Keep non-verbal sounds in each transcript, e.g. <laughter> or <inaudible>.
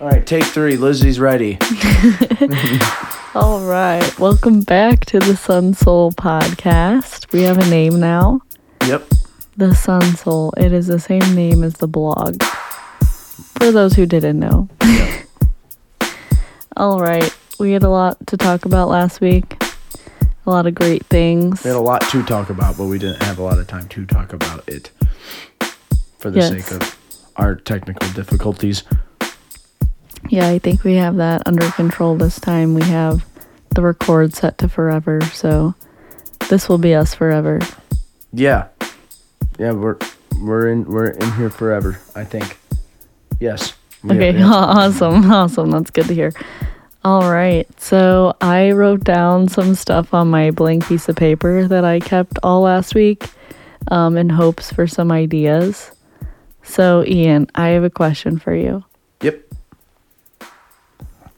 All right, take three. Lizzie's ready. <laughs> All right. Welcome back to the Sun Soul podcast. We have a name now. Yep. The Sun Soul. It is the same name as the blog. For those who didn't know. <laughs> All right. We had a lot to talk about last week. A lot of great things. We had a lot to talk about, but we didn't have a lot of time to talk about it for the Yes. sake of our technical difficulties. Yeah, I think we have that under control this time. We have the record set to forever, so this will be us forever. Yeah. Yeah, we're we're in we're in here forever, I think. Yes. Have- Okay, yeah. <laughs> awesome, awesome. That's good to hear. All right, so I wrote down some stuff on my blank piece of paper that I kept all last week um, in hopes for some ideas. So, Ian, I have a question for you.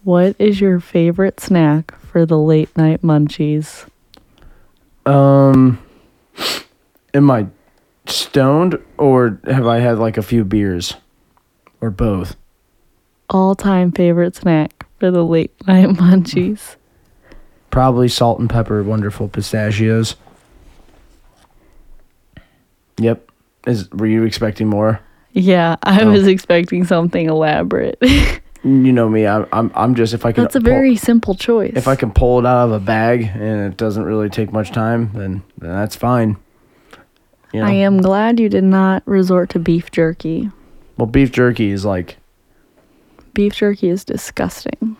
What is your favorite snack for the late night munchies? Um am I stoned or have I had like a few beers? Or both? All time favorite snack for the late <laughs> night munchies? Probably salt and pepper wonderful pistachios. Yep. Is were you expecting more? Yeah, I Oh. was expecting something elaborate. <laughs> You know me. I'm I'm, I'm just if I can That's a pull- very simple choice. if I can pull it out of a bag and it doesn't really take much time, then, then that's fine. You know? I am glad you did not resort to beef jerky. Well, beef jerky is like Beef jerky is disgusting.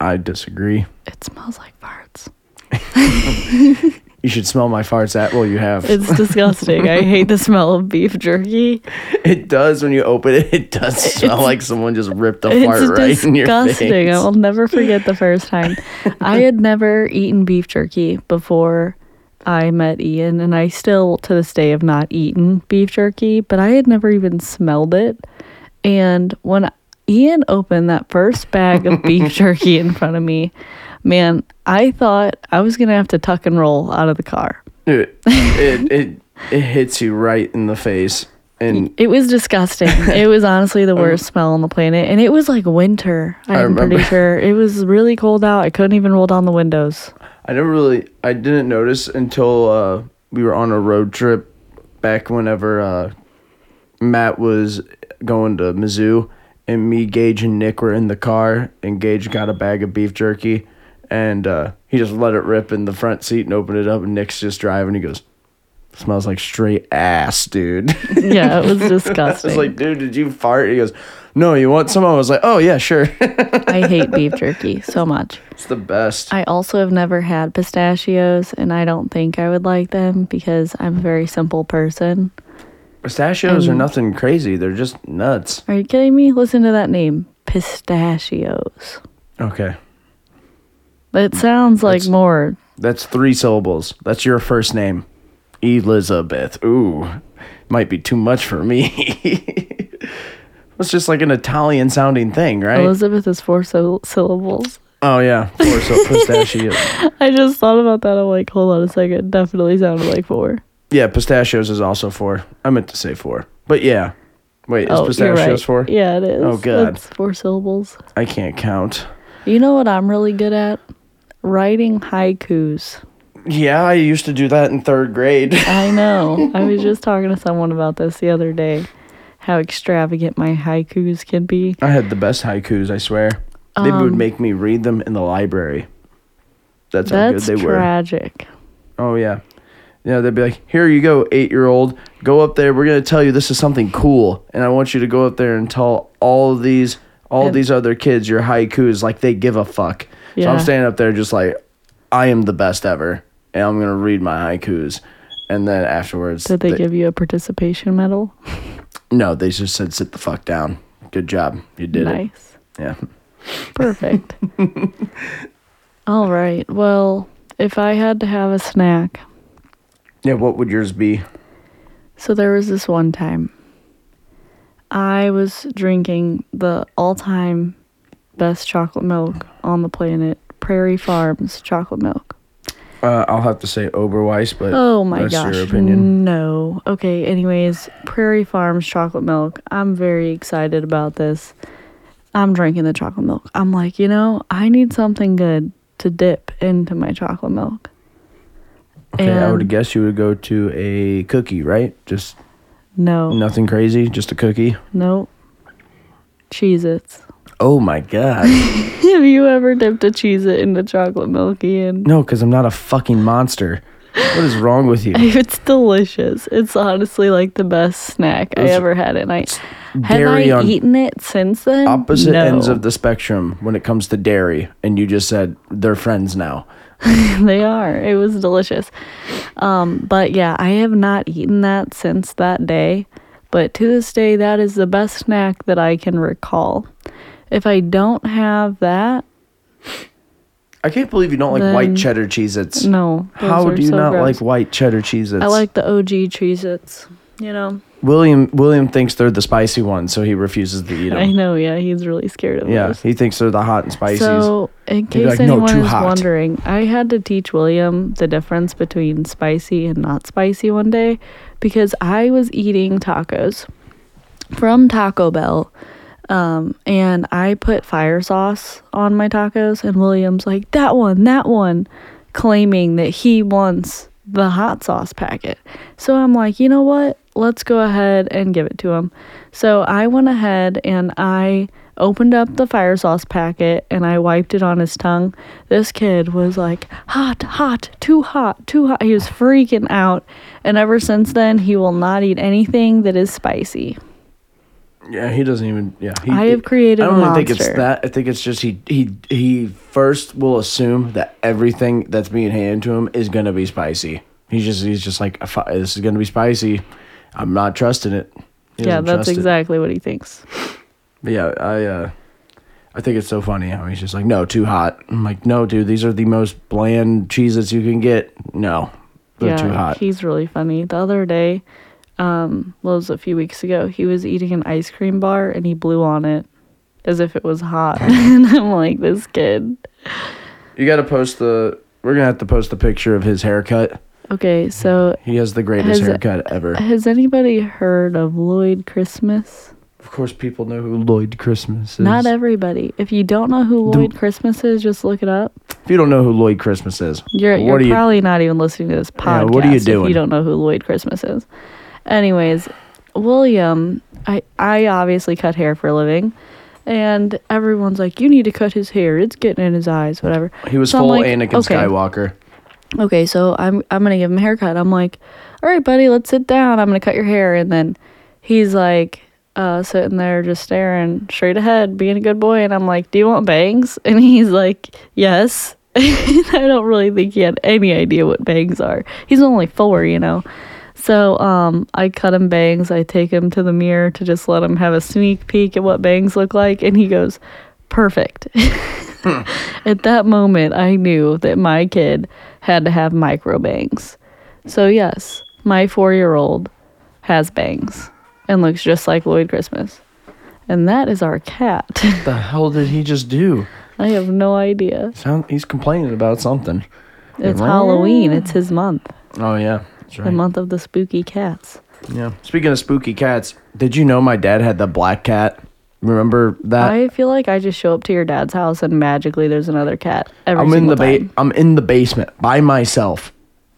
I disagree. It smells like farts. <laughs> <laughs> You should smell my farts at well you have. It's disgusting. I hate the smell of beef jerky. it does when you open it. It does smell It's- like someone just ripped a fart right in your face. disgusting. face. I will never forget the first time. I had never eaten beef jerky before I met Ian, and I still to this day have not eaten beef jerky, but I had never even smelled it. And when Ian opened that first bag of beef <laughs> jerky in front of me, man, I thought I was gonna have to tuck and roll out of the car. It, it it it hits you right in the face, and <laughs> It was disgusting. <laughs> it was honestly the worst smell on the planet, and it was like winter. I I'm pretty sure it was really cold out. I couldn't even roll down the windows. I never really I didn't notice until uh, we were on a road trip back whenever uh, Matt was going to Mizzou and me, Gage, and Nick were in the car and Gage got a bag of beef jerky and uh, he just let it rip in the front seat and opened it up and Nick's just driving. He goes, "Smells like straight ass, dude." <laughs> Yeah, it was <laughs> I disgusting. was like, "Dude, did you fart?" He goes, "No, you want some?" I was like, "Oh yeah, sure." <laughs> I hate beef jerky so much. it's the best. I also have never had pistachios, and I don't think I would like them because I'm a very simple person. Pistachios are nothing crazy. They're just nuts. Are you kidding me? Listen to that name, pistachios. Okay. It sounds like That's- more. That's three syllables. That's your first name. Elizabeth. Ooh, might be too much for me. <laughs> it's just like an Italian sounding thing, right? Elizabeth is four syllables. oh, yeah. Four so pistachios. <laughs> I just thought about that. I'm like, hold on a second. Definitely sounded like four. Yeah, pistachios is also four. I meant to say four. But yeah. Wait, is oh, you're pistachios right. four? Yeah, it is. Oh, God. It's four syllables. I can't count. You know what I'm really good at? Writing haikus. Yeah, I used to do that in third grade. <laughs> I know. I was just <laughs> talking to someone about this the other day. How extravagant my haikus can be. I had the best haikus, I swear. They would Um, make me read them in the library. That's, how That's good they were. tragic. Oh yeah. Yeah, they'd be like, "Here you go, eight-year-old. Go up there. We're gonna tell you this is something cool, and I want you to go up there and tell all of these, all And- these other kids your haikus like they give a fuck." So Yeah. I'm standing up there just like, I am the best ever, and I'm gonna read my haikus, and then afterwards, Did they give you a participation medal? no, they just said, "Sit the fuck down. Good job. You did it." nice. Yeah. Perfect. <laughs> All right. Well, if I had to have a snack, Yeah. What would yours be? so there was this one time I was drinking the all time best chocolate milk on the planet, Prairie Farms chocolate milk. Uh, I'll have to say Oberweis, but Oh my that's gosh. your opinion. No. Okay, anyways, Prairie Farms chocolate milk. I'm very excited about this. I'm drinking the chocolate milk. I'm like, you know, I need something good to dip into my chocolate milk. Okay, I would guess you would go to a cookie, right? Just No, nothing crazy, just a cookie. nope. Cheez Its. Oh my god. <laughs> Have you ever dipped a Cheez It into chocolate milk, Ian? no, because I'm not a fucking monster. What is wrong with you? <laughs> It's delicious. It's honestly like the best snack I It's- ever had at night. Have dairy I on eaten it since then? Opposite no. ends of the spectrum when it comes to dairy, and you just said they're friends now. <laughs> they are. It was delicious. Um, but yeah, I have not eaten that since that day. But to this day, that is the best snack that I can recall. If I don't have that, I can't believe you don't like Then- white cheddar Cheez Its. no. those How are do you so not gross. like white cheddar Cheez Its? I like the OG Cheez Its. You know? William William thinks they're the spicy ones, so he refuses to eat them. <laughs> I them. know, yeah, he's really scared of them. Yeah, those. he thinks they're the hot and spicy. So, in be case like, "No, anyone too is hot." wondering, I had to teach William the difference between spicy and not spicy one day because I was eating tacos from Taco Bell. Um, and I put fire sauce on my tacos, and William's like, that one, that one, claiming that he wants the hot sauce packet. So I'm like, you know what? Let's go ahead and give it to him. So I went ahead and I opened up the fire sauce packet and I wiped it on his tongue. This kid was like, hot, hot, too hot, too hot. He was freaking out. And ever since then, he will not eat anything that is spicy. Yeah, he doesn't even. Yeah, he, I have created I don't even think it's that. I think it's just he he he first will assume that everything that's being handed to him is gonna be spicy. He's just he's just like this is gonna be spicy. I'm not trusting it. He yeah, that's trust it. exactly what he thinks. But yeah, I uh, I think it's so funny how he's just like, no, too hot. I'm like, no, dude, these are the most bland cheeses you can get. No, they're yeah, too hot. he's really funny. The other day, um, well, it was a few weeks ago, he was eating an ice cream bar and he blew on it as if it was hot. <laughs> and I'm like, this kid. You got to post the. We're gonna have to post the picture of his haircut. Okay, so He has the greatest Has- haircut ever. has anybody heard of Lloyd Christmas? Of course, people know who Lloyd Christmas is. Not everybody. If you don't know who The- Lloyd Christmas is, just look it up. If you don't know who Lloyd Christmas is, You're you're are you? probably not even listening to this Yeah, podcast what are you doing? if you don't know who Lloyd Christmas is. Anyways, William, I I obviously cut hair for a living, and everyone's like, "You need to cut his hair. It's getting in his eyes, whatever." He was So I'm full like, Anakin okay. Skywalker. Okay, so I'm I'm gonna give him a haircut. I'm like, "All right, buddy, let's sit down. I'm gonna cut your hair." And then he's like, uh, sitting there just staring straight ahead, being a good boy. And I'm like, "Do you want bangs?" <laughs> And he's like, "Yes." <laughs> I don't really think he had any idea what bangs are. He's only four, you know. So um, I cut him bangs. I take him to the mirror to just let him have a sneak peek at what bangs look like, and he goes, "Perfect." <laughs> At that moment, I knew that my kid had to have micro bangs. So yes, my four-year-old has bangs and looks just like Lloyd Christmas, and that is our cat. What the hell did he just do? <laughs> I have no idea. Sound, he's complaining about something. It's Halloween. It's his month. Oh yeah, that's The month of the spooky cats. Yeah. Speaking of spooky cats, did you know my dad had the black cat? Remember that? I feel like I just show up to your dad's house and magically there's another cat every I'm in the ba-. I'm in the basement by myself.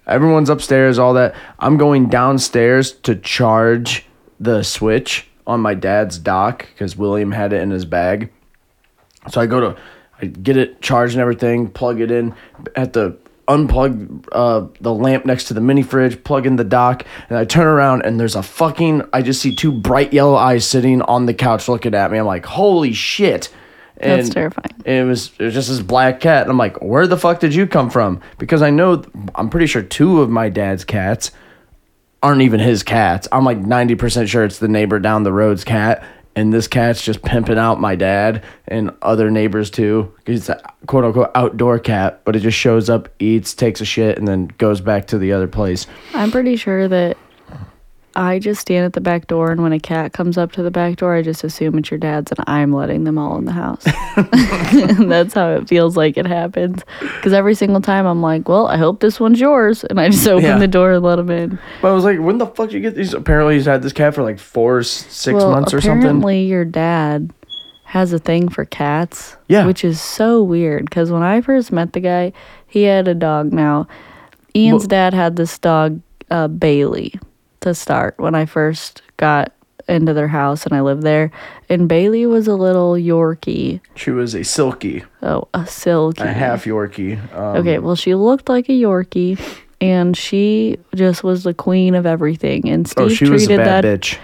Everyone's upstairs, all that. I'm going downstairs to charge the switch on my dad's dock because William had it in his bag. So I go to, I get it charged and everything, plug it in, at the unplug uh, the lamp next to the mini fridge, plug in the dock, and I turn around and there's a fucking. I just see two bright yellow eyes sitting on the couch looking at me. I'm like, holy shit! And That's terrifying. It was it was just this black cat, and I'm like, where the fuck did you come from? Because I know I'm pretty sure two of my dad's cats aren't even his cats. I'm like 90% sure it's the neighbor down the road's cat. And this cat's just pimping out my dad and other neighbors too. He's a quote unquote outdoor cat, but it just shows up, eats, takes a shit, and then goes back to the other place. I'm pretty sure that I just stand at the back door, and when a cat comes up to the back door, I just assume it's your dad's, and I'm letting them all in the house. <laughs> <laughs> That's how it feels like it happens. Because every single time I'm like, well, I hope this one's yours. And I just open Yeah. the door and let them in. But I was like, when the fuck did you get these? Apparently, he's had this cat for like four, six well, months or something. apparently, your dad has a thing for cats. Yeah. Which is so weird because when I first met the guy, he had a dog now. Ian's Well- dad had this dog, uh, Bailey, to start when I first got into their house and I lived there. And Bailey was a little Yorkie. She was a silky, Oh, a silky. a half Yorkie. Um, Okay, well, she looked like a Yorkie. And she just was the queen of everything. And Steve Oh, she was a treated bad that bitch.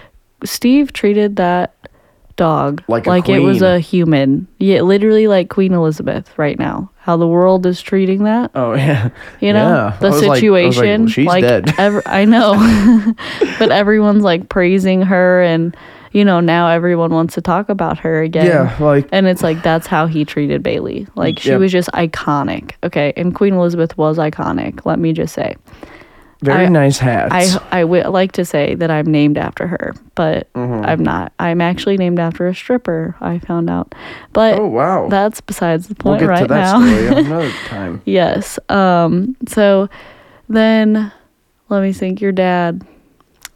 Steve treated that dog Like a it was queen. a human. Yeah, literally like Queen Elizabeth right now. How the world is treating that, Oh <laughs> yeah. you know, Yeah. the I was like- I like, situation. she's dead. ev- I know, <laughs> but everyone's like praising her, and you know now everyone wants to talk about her again. Yeah, like And it's like that's how he treated Bailey. Like she was just iconic. Okay, and Queen Elizabeth was iconic. Let me just say. Very I- nice hats. I I would like to say that I'm named after her, but Mm-hmm. I'm not. I'm actually named after a stripper. I found out, but oh wow. that's besides the we'll point get right to that now. <laughs> another time. yes. Um. So then, let me think. Your dad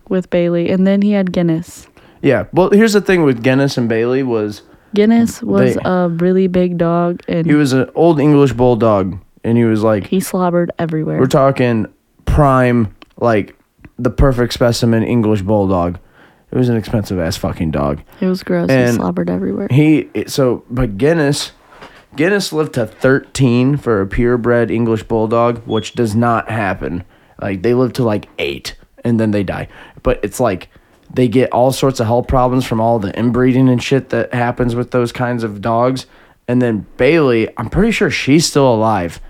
with Bailey, and then he had Guinness. Yeah. Well, here's the thing with Guinness and Bailey was Guinness was They- a really big dog, and he was an old English bulldog, and he was like he slobbered everywhere. we're talking prime, like the perfect specimen English bulldog. It was an expensive ass fucking dog. it was gross. he slobbered everywhere. He so but Guinness Guinness lived to 13 for a purebred English bulldog, which does not happen. Like they live to like 8 and then they die. But it's like they get all sorts of health problems from all the inbreeding and shit that happens with those kinds of dogs. And then Bailey, I'm pretty sure she's still alive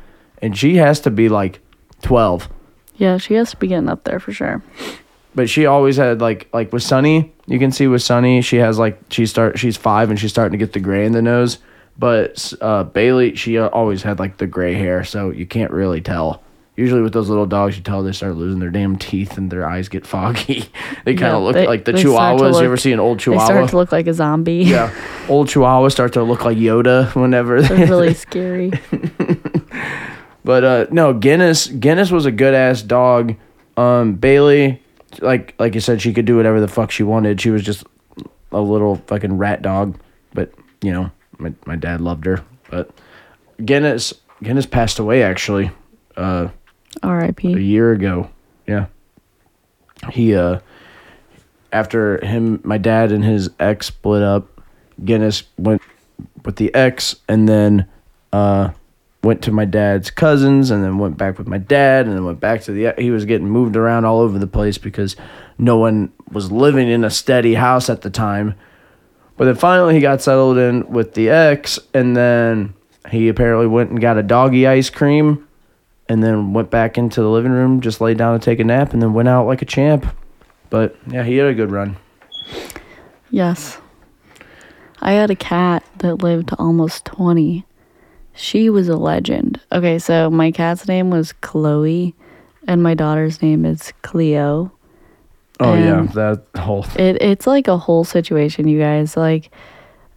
and she has to be like 12. Yeah, she has to be getting up there for sure. But she always had like like with Sunny, you can see with Sunny, she has like she start she's five and she's starting to get the gray in the nose. But uh, Bailey, she uh, always had like the gray hair, so you can't really tell. Usually with those little dogs, you tell they start losing their damn teeth and their eyes get foggy. <laughs> they kind Yeah, of look they- like the they start to Chihuahuas. look- you ever see an old Chihuahua? They start to look like a zombie. yeah, <laughs> old Chihuahuas start to look like Yoda whenever. They're really <laughs> scary. But uh no, Guinness Guinness was a good ass dog. Um Bailey, like like you said, she could do whatever the fuck she wanted. She was just a little fucking rat dog. But, you know, my my dad loved her. But Guinness Guinness passed away actually, uh a year ago. Yeah. He uh after him my dad and his ex split up, Guinness went with the ex and then uh went to my dad's cousins and then went back with my dad and then went back to the he was getting moved around all over the place because no one was living in a steady house at the time. But then finally he got settled in with the ex and then he apparently went and got a doggy ice cream and then went back into the living room, just laid down to take a nap, and then went out like a champ. But yeah, he had a good run. Yes. I had a cat that lived to almost 20. She was a legend. Okay, so my cat's name was Chloe, and my daughter's name is Cleo. Oh yeah, And- that whole It it's like a whole situation, you guys. Like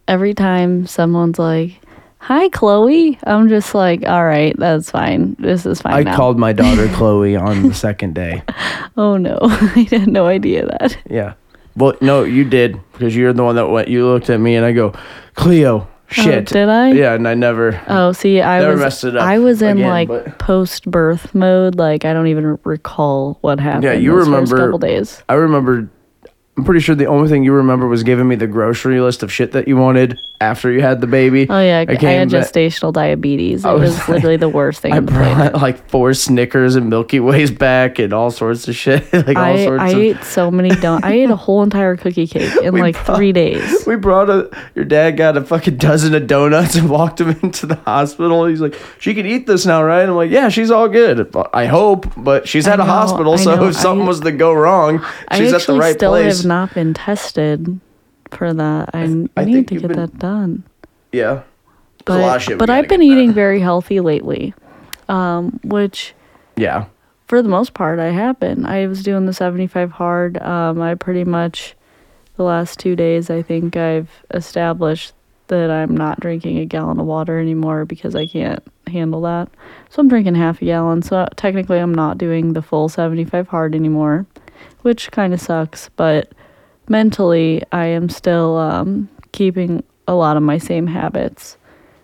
every time someone's like, "Hi, Chloe," I'm just like, "All right, that's fine. This is fine I now." called my daughter <laughs> Chloe on the second day. oh no, <laughs> I had no idea that. Yeah. Well, no, you did because you're the one that went. You looked at me and I go, Cleo, Oh, shit. did I? Yeah, and I never. Oh, see, I Never was messed it up I was in again, like but- post birth mode. Like I don't even recall what happened. Yeah, you remember- couple days. I remember. I'm pretty sure the only thing you remember was giving me the grocery list of shit that you wanted after you had the baby. Oh yeah, I, came had back- gestational diabetes. It I was was, like- literally the worst thing <laughs> I on the planet. brought like four Snickers and Milky Ways back and all sorts of shit. <laughs> like all I, sorts I of. ate so many <laughs> donuts. I ate a whole entire cookie cake in like brought- three days. We brought a. Your dad got a fucking dozen of donuts and walked him into the hospital. He's like, "She can eat this now, right?" I'm like, "Yeah, she's all good. I hope, but she's at I a know, hospital, I so know. if something I- was to go wrong, she's at the right place." Have not been tested for that. I, I need think to get been- that done. yeah, There's a lot But of shit we but I've been done. eating very healthy lately, um, which Yeah, for the most part I have been. I was doing the 75 hard. Um, I pretty much the last two days I think I've established that I'm not drinking a gallon of water anymore because I can't handle that. So I'm drinking half a gallon. So technically I'm not doing the full 75 hard anymore, which kind of sucks. But mentally I am still um, keeping a lot of my same habits.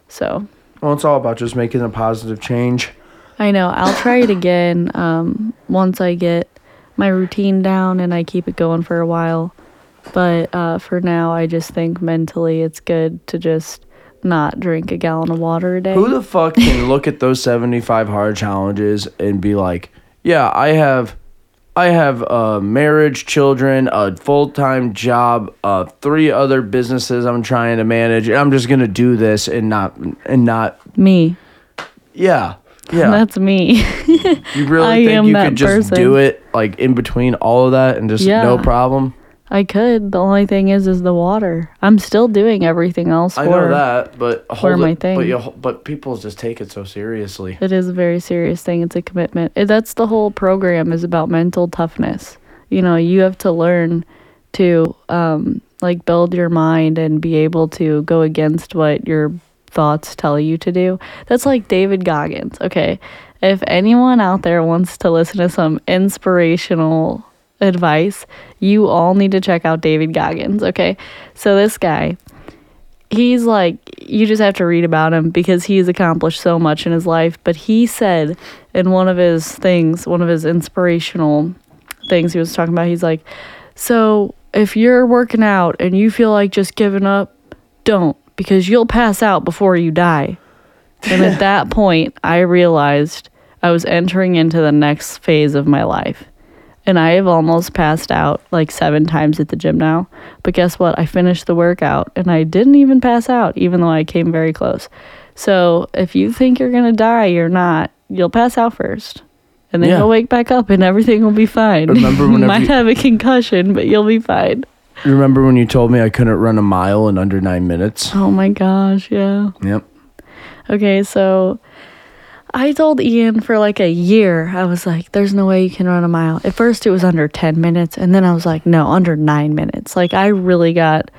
So Well, it's all about just making a positive change. I know I'll try it again um, once I get my routine down and I keep it going for a while. But uh, for now, I just think mentally it's good to just not drink a gallon of water a day. Who the fuck can look at those 75 hard challenges and be like, "Yeah, I have I have a marriage, children, a full-time job, uh three other businesses I'm trying to manage, and I'm just to do this and not and not Me. yeah. Yeah. <laughs> That's me. you really <laughs> I think you could just person. do it like in between all of that and just no problem? I could. The only thing is, is the water. I'm still doing everything else for I know that, but hold my thing. But you, but people just take it so seriously. It is a very serious thing. It's a commitment. It- That's the whole program is about mental toughness. You know, you have to learn to um, like build your mind and be able to go against what your thoughts tell you to do. That's like David Goggins. Okay, if anyone out there wants to listen to some inspirational advice, you all need to check out David Goggins. Okay, so this guy he's like you just have to read about him because he's accomplished so much in his life but he said in one of his things one of his inspirational things he was talking about he's like so if you're working out and you feel like just giving up don't because you'll pass out before you die and at <laughs> that point i realized i was entering into the next phase of my life and I have almost passed out like seven times at the gym now. But guess what? I finished the workout and I didn't even pass out, even though I came very close. So if you think you're going to die, you're not. You'll pass out first. And then Yeah. you'll wake back up and everything will be fine. Remember <laughs> you might you- have a concussion, but you'll be fine. Remember when you told me I couldn't run a mile in under nine minutes? Oh my gosh, yeah. Yep. Okay, so I told Ian for like a year, I was like, there's no way you can run a mile. At first, it was under 10 minutes, and then I was like, no, under nine minutes. Like, I really got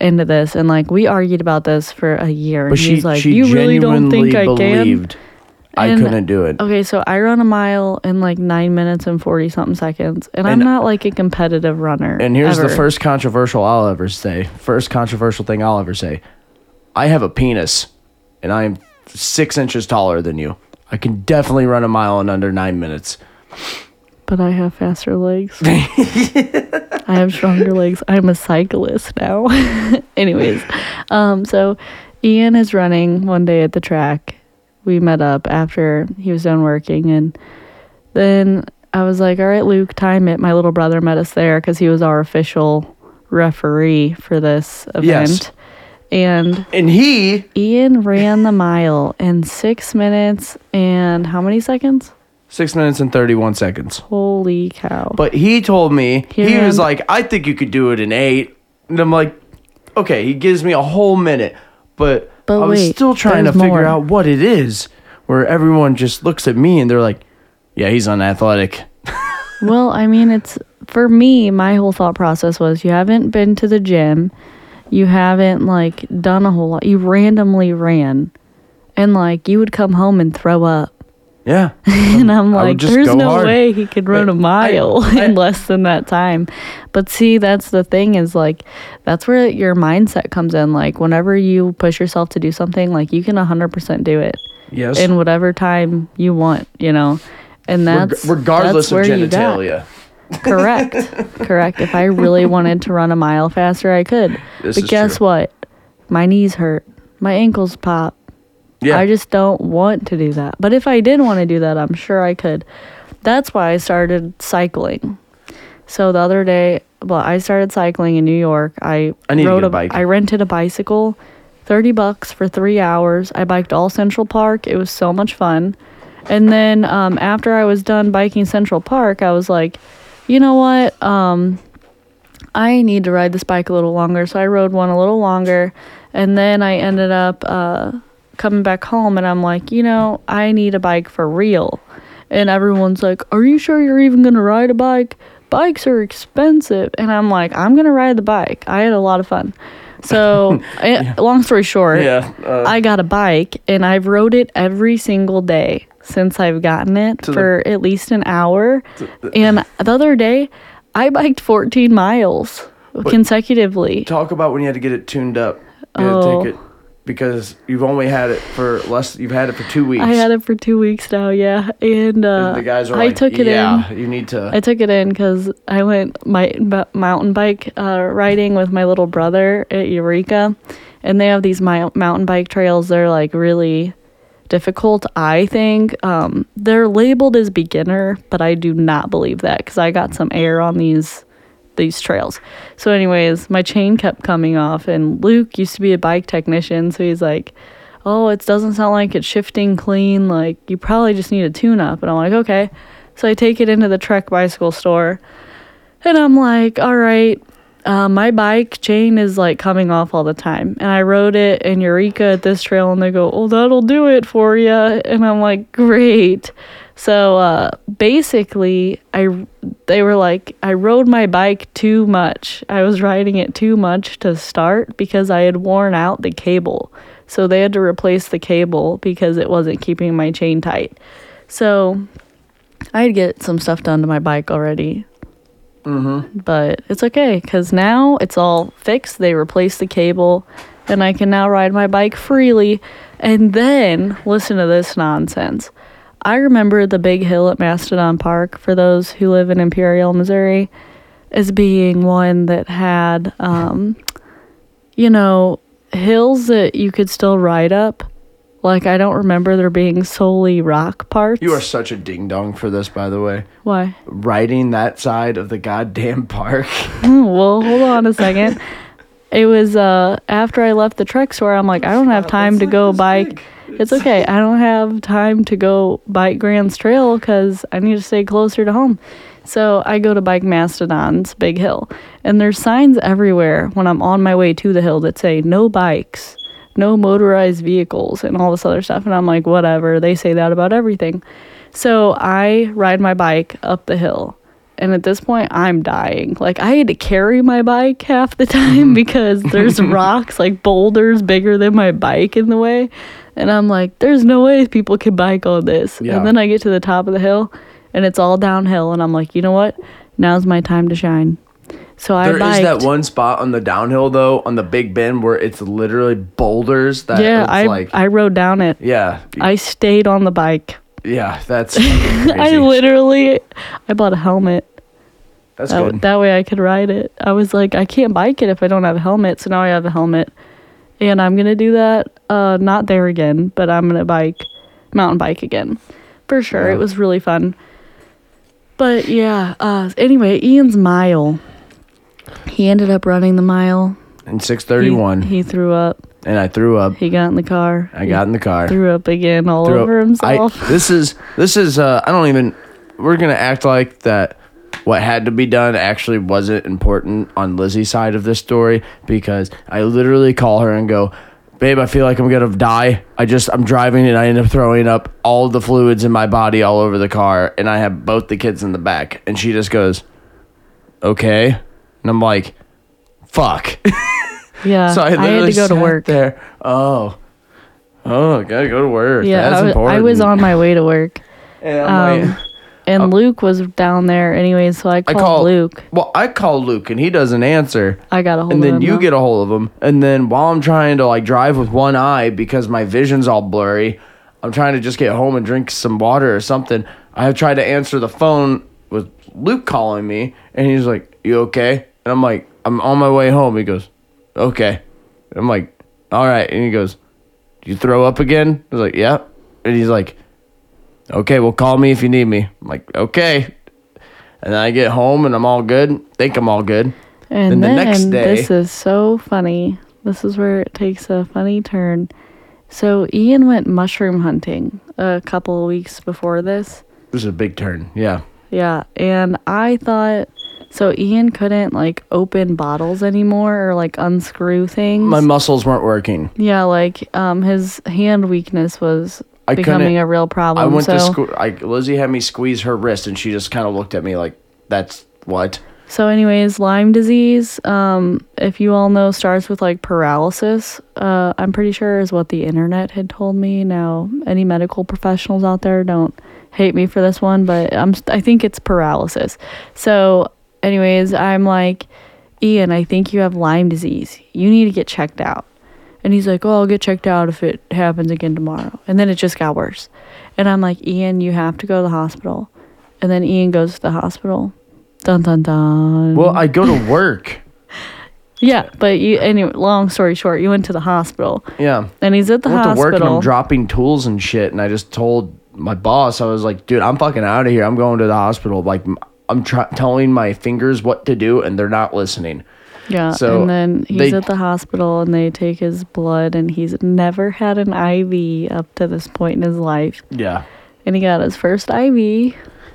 into this, and like, we argued about this for a year. But and she he's like, she you really don't think I can? believed I And- couldn't do it. Okay, so I run a mile in like nine minutes and 40 something seconds, and, I'm not like a competitive runner. And here's the first controversial I'll ever say. First controversial thing I'll ever say. I have a penis, and I am six inches taller than you. I can definitely run a mile in under nine minutes. But I have faster legs. <laughs> I have stronger legs. I'm a cyclist now. <laughs> Anyways, um, so Ian is running one day at the track. We met up after he was done working, and then I was like, "All right, Luke, time it." My little brother met us there because he was our official referee for this event. Yes. And And he, Ian ran the mile in six minutes and how many seconds? six minutes and 31 seconds. Holy cow. But he told me, He he was like, I think you could do it in eight. And I'm like, okay, he gives me a whole minute. But, But I was wait, still trying to figure more. out what it is. Where everyone just looks at me and they're like, yeah, he's unathletic. <laughs> Well, I mean, it's for me, my whole thought process was you haven't been to the gym, you haven't like done a whole lot, you randomly ran, and like you would come home and throw up. Yeah. <laughs> And I'm like, there's no hard. way he could run a mile I- in less than that time. But see, that's the thing is like, that's where your mindset comes in. Like, whenever you push yourself to do something, like you can 100% do it Yes. in whatever time you want, you know? And Reg- that's regardless that's where of genitalia. Correct. Correct. If I really wanted to run a mile faster, I could. This but guess true. what? My knees hurt. My ankles pop. Yeah. I just don't want to do that. But if I did want to do that, I'm sure I could. That's why I started cycling. So the other day, well, I started cycling in New York. I I rode get a bike. I rented a bicycle, 30 bucks for 3 hours. I biked all Central Park. It was so much fun. And then um, after I was done biking Central Park, I was like, you know what? Um, I need to ride this bike a little longer. So I rode one a little longer. And then I ended up uh, coming back home and I'm like, you know, I need a bike for real. And everyone's like, are you sure you're even going to ride a bike? Bikes are expensive. And I'm like, I'm going to ride the bike. I had a lot of fun. So, <laughs> eh, long story short, Yeah, uh, I got a bike and I've rode it every single day since I've gotten it To the- for at least an hour. And the other day, I biked 14 miles consecutively. Talk about when you had to get it tuned up. You had to Oh. take it because you've only had it for less. You've had it for two weeks. I had it for two weeks now, yeah. And uh, And the guys are I like, took it "Yeah, in. you need to." I took it in because I went my b- mountain bike uh, riding with my little brother at Eureka, and they have these mi- mountain bike trails. They're like really difficult. I think um, they're labeled as beginner, but I do not believe that because I got some air on these these trails. So, anyways, my chain kept coming off, and Luke used to be a bike technician, so he's like, "Oh, it doesn't sound like it's shifting clean. Like you probably just need a tune up." And I'm like, "Okay." So I take it into the Trek bicycle store, and I'm like, "All right." Uh, my bike chain is like coming off all the time, and I rode it in Eureka at this trail, and they go, "Oh, that'll do it for you," and I'm like, "Great." So uh, basically, I they were like, I rode my bike too much. I was riding it too much to start because I had worn out the cable. So they had to replace the cable because it wasn't keeping my chain tight. So I'd get some stuff done to my bike already. Mm-hmm. But it's okay because now it's all fixed. They replaced the cable and I can now ride my bike freely. And then, listen to this nonsense. I remember the big hill at Mastodon Park for those who live in Imperial, Missouri, as being one that had, um, you know, hills that you could still ride up. Like, I don't remember there being solely rock parts. you are such a ding dong for this, by the way. Why? Riding that side of the goddamn <laughs> park. <laughs> well, hold on a second. It was uh after I left the trek store. I'm like, I don't have time to go bike. It's okay. I don't have time to go bike Grand's Trail because I need to stay closer to home. So I go to Bike Mastodon's Big Hill, and there's signs everywhere when I'm on my way to the hill that say no bikes, no motorized vehicles, and all this other stuff. And I'm like, whatever. They say that about everything. So I ride my bike up the hill. And at this point, I'm dying. Like, I had to carry my bike half the <laughs> time mm-hmm. because there's <laughs> rocks, like boulders bigger than my bike in the way. And I'm like, there's no way people can bike on this. Yeah. And then I get to the top of the hill and it's all downhill. And I'm like, you know what? Now's my time to shine. So I There is biked. that one spot on the downhill though, on the Big Bend, where it's literally boulders. That yeah, I, like, I rode down it. yeah, I stayed on the bike. yeah. That's <laughs> I literally, I bought a helmet. that's That, good. that way I could ride it. I was like, I can't bike it if I don't have a helmet. So now I have a helmet. And I'm going to do that. Uh, not there again, but I'm going to bike, mountain bike again. For sure. Yeah. It was really fun. But yeah, uh, anyway, Ian's mile. He ended up running the mile. In six thirty one, He, threw up. and I threw up. He got in the car. I got in the car. Threw up again all over himself. I, <laughs> this is this is uh I don't even we're gonna act like that what had to be done actually wasn't important on Lizzie's side of this story because I literally call her and go, Babe, I feel like I'm gonna die. I just I'm driving and I end up throwing up all the fluids in my body all over the car and I have both the kids in the back and she just goes, Okay. And I'm like, Fuck. <laughs> yeah. so I I, had literally to go to work. there. Oh. Oh, gotta go to work. Yeah, That's I, wa- important. I was on my way to work. <laughs> And I'm Um, like, And. Luke was down there anyway, so I I called call Luke. Well, I call Luke and he doesn't answer. I got a hold And of then him. you though. get a hold of him. And then while I'm trying to like drive with one eye because my vision's all blurry, I'm trying to just get home and drink some water or something. I have tried to answer the phone with Luke calling me and he's like, You okay? And I'm like, I'm on my way home. He goes, Okay. And I'm like, All right. And he goes, You throw up again? I was like, Yeah. And he's like, Okay, well call me if you need me. I'm like, Okay. And then I get home and I'm all good. Think I'm all good. and then then the next day- this is so funny. This is where it takes a funny turn. So Ian went mushroom hunting a couple of weeks before this. This is a big turn. Yeah. Yeah, and I thought so Ian couldn't like open bottles anymore or like unscrew things. My muscles weren't working. yeah, like um his hand weakness was I becoming a real problem. I went so to school. I, Lizzie had me squeeze her wrist, and she just kind of looked at me like, "That's what." So, anyways, Lyme disease, um, if you all know, starts with like paralysis. Uh, I'm pretty sure is what the internet had told me. Now, any medical professionals out there don't hate me for this one, but I'm I think it's paralysis. So, anyways, I'm like, Ian, I think you have Lyme disease. You need to get checked out. And he's like, "Oh, I'll get checked out if it happens again tomorrow." And then it just got worse. And I'm like, "Ian, you have to go to the hospital." And then Ian goes to the hospital. Dun dun dun. Well, I go to work. <laughs> yeah, but you anyway, long story short, you went to the hospital. Yeah. And he's at the hospital. I went to work and. I'm dropping tools and shit, and I just told my boss, I was like, dude, I'm fucking out of here. I'm going to the hospital. Like, I'm try- telling my fingers what to do, and they're not listening. Yeah, So, and then he's they- at the hospital and they take his blood and he's never had an IV up to this point in his life. Yeah. And he got his first IV.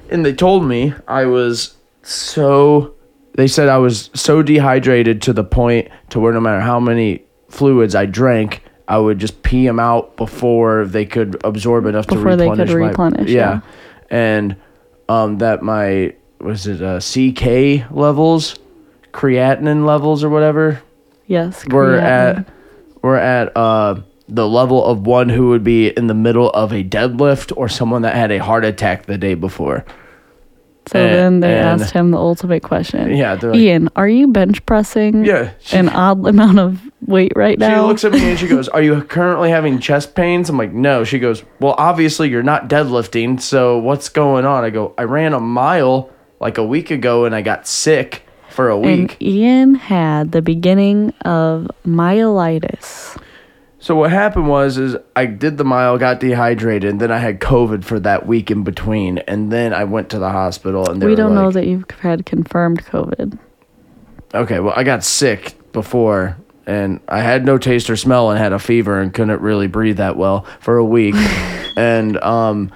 And they told me I was so. They said I was so dehydrated to the point to where no matter how many fluids I drank, I would just pee them out before they could absorb enough Before to they could replenish. my- replenish, yeah. yeah. and um, that my was it uh, CK levels, creatinine levels or whatever Yes. we're at we're at uh the level of one who would be in the middle of a deadlift or someone that had a heart attack the day before. So and- then they and- asked him the ultimate question. Yeah, like, Ian, are you bench pressing yeah. She, an odd amount of weight right now. she looks at me and she <laughs> goes, "Are you currently having chest pains?" I'm like, "No." She goes, "Well, obviously you're not deadlifting, so what's going on?" I go, "I ran a mile like a week ago and I got sick for a and week." Ian had the beginning of myelitis. So what happened was is I did the mile, got dehydrated, and then I had COVID for that week in between, and then I went to the hospital and they We don't know that you've had confirmed COVID. Okay, well I got sick before and I had no taste or smell and had a fever and couldn't really breathe that well for a week. <laughs> and um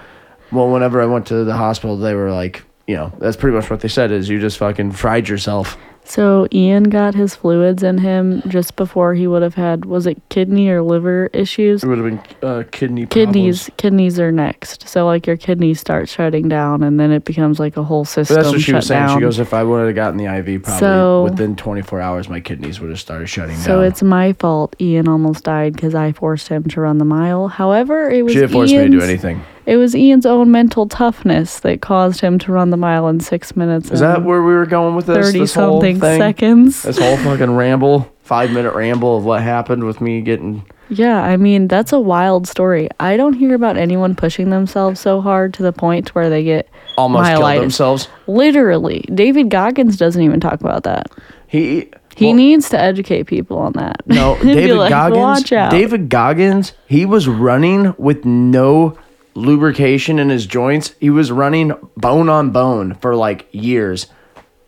well whenever I went to the hospital they were like, you know, that's pretty much what they said is you just fucking fried yourself. So Ian got his fluids in him just before he would have had was it kidney or liver issues? It would have been uh, kidney Kidneys problems. kidneys are next. So like your kidneys start shutting down and then it becomes like a whole But system that's what she was saying. down. She goes, if I would have gotten the IV, probably So- within 24 hours, my kidneys would have started shutting so down. So it's my fault Ian almost died because I forced him to run the mile. However, it was she didn't force me to do anything. It was Ian's own mental toughness that caused him to run the mile in six minutes. Is that where we were going with this? thirty this whole something thing? seconds? This whole fucking ramble, five minute ramble of what happened with me getting Yeah, I mean that's a wild story. I don't hear about anyone pushing themselves so hard to the point where they get almost killed themselves. Literally, David Goggins doesn't even talk about that. He He well, needs to educate people on that. no <laughs> David like, Goggins. Watch out. David Goggins. He was running with no lubrication in his joints. He was running bone on bone for like years.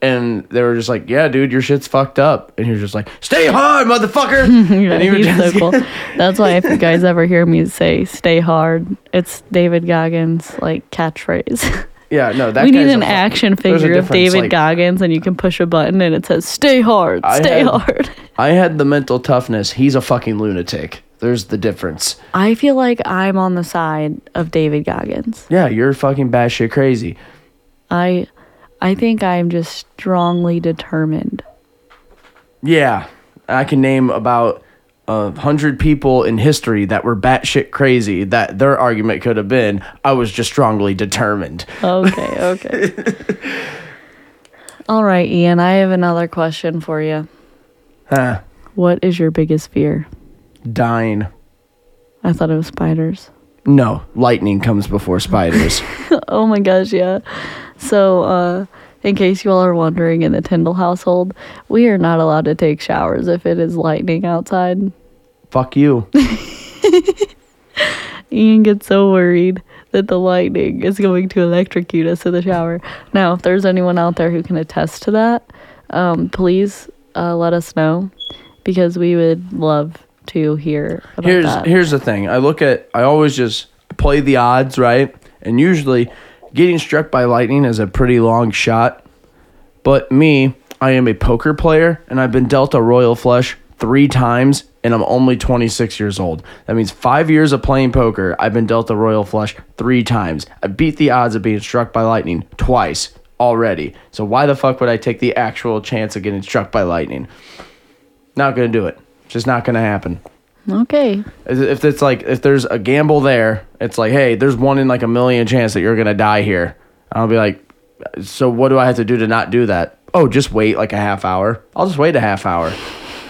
And they were just like, "Yeah, dude, your shit's fucked up." And he was just like, "Stay hard, motherfucker." <laughs> Yeah, and he he's so <laughs> cool. That's why if you guys ever hear me say "stay hard," it's David Goggins like catchphrase. Yeah, no, that we need an action figure of David like- Goggins, and you can push a button and it says "stay hard, I stay had- hard." I had the mental toughness. He's a fucking lunatic. There's the difference. I feel like I'm on the side of David Goggins. Yeah, you're fucking batshit crazy. I, I think I'm just strongly determined. Yeah, I can name about a hundred people in history that were batshit crazy. That their argument could have been, "I was just strongly determined." Okay, okay. <laughs> All right, Ian. I have another question for you. Huh? What is your biggest fear? Dying. I thought it was spiders. No, lightning comes before spiders. <laughs> oh my gosh, yeah. So, uh, in case you all are wondering, in the Tyndall household, we are not allowed to take showers if it is lightning outside. Fuck you. <laughs> Ian gets so worried that the lightning is going to electrocute us in the shower. Now, if there's anyone out there who can attest to that, um, please uh, let us know because we would love to hear about here's that. here's the thing. I look at I always just play the odds, right? And usually getting struck by lightning is a pretty long shot. But me, I am a poker player and I've been dealt a royal flush 3 times and I'm only 26 years old. That means 5 years of playing poker, I've been dealt a royal flush 3 times. I beat the odds of being struck by lightning twice already. So why the fuck would I take the actual chance of getting struck by lightning? Not going to do it. Just not going to happen. okay. If it's like if there's a gamble there, it's like, hey, there's one in like a million chance that you're gonna die here. I'll be like, so what do I have to do to not do that? Oh, just wait like a half hour. I'll just wait a half hour.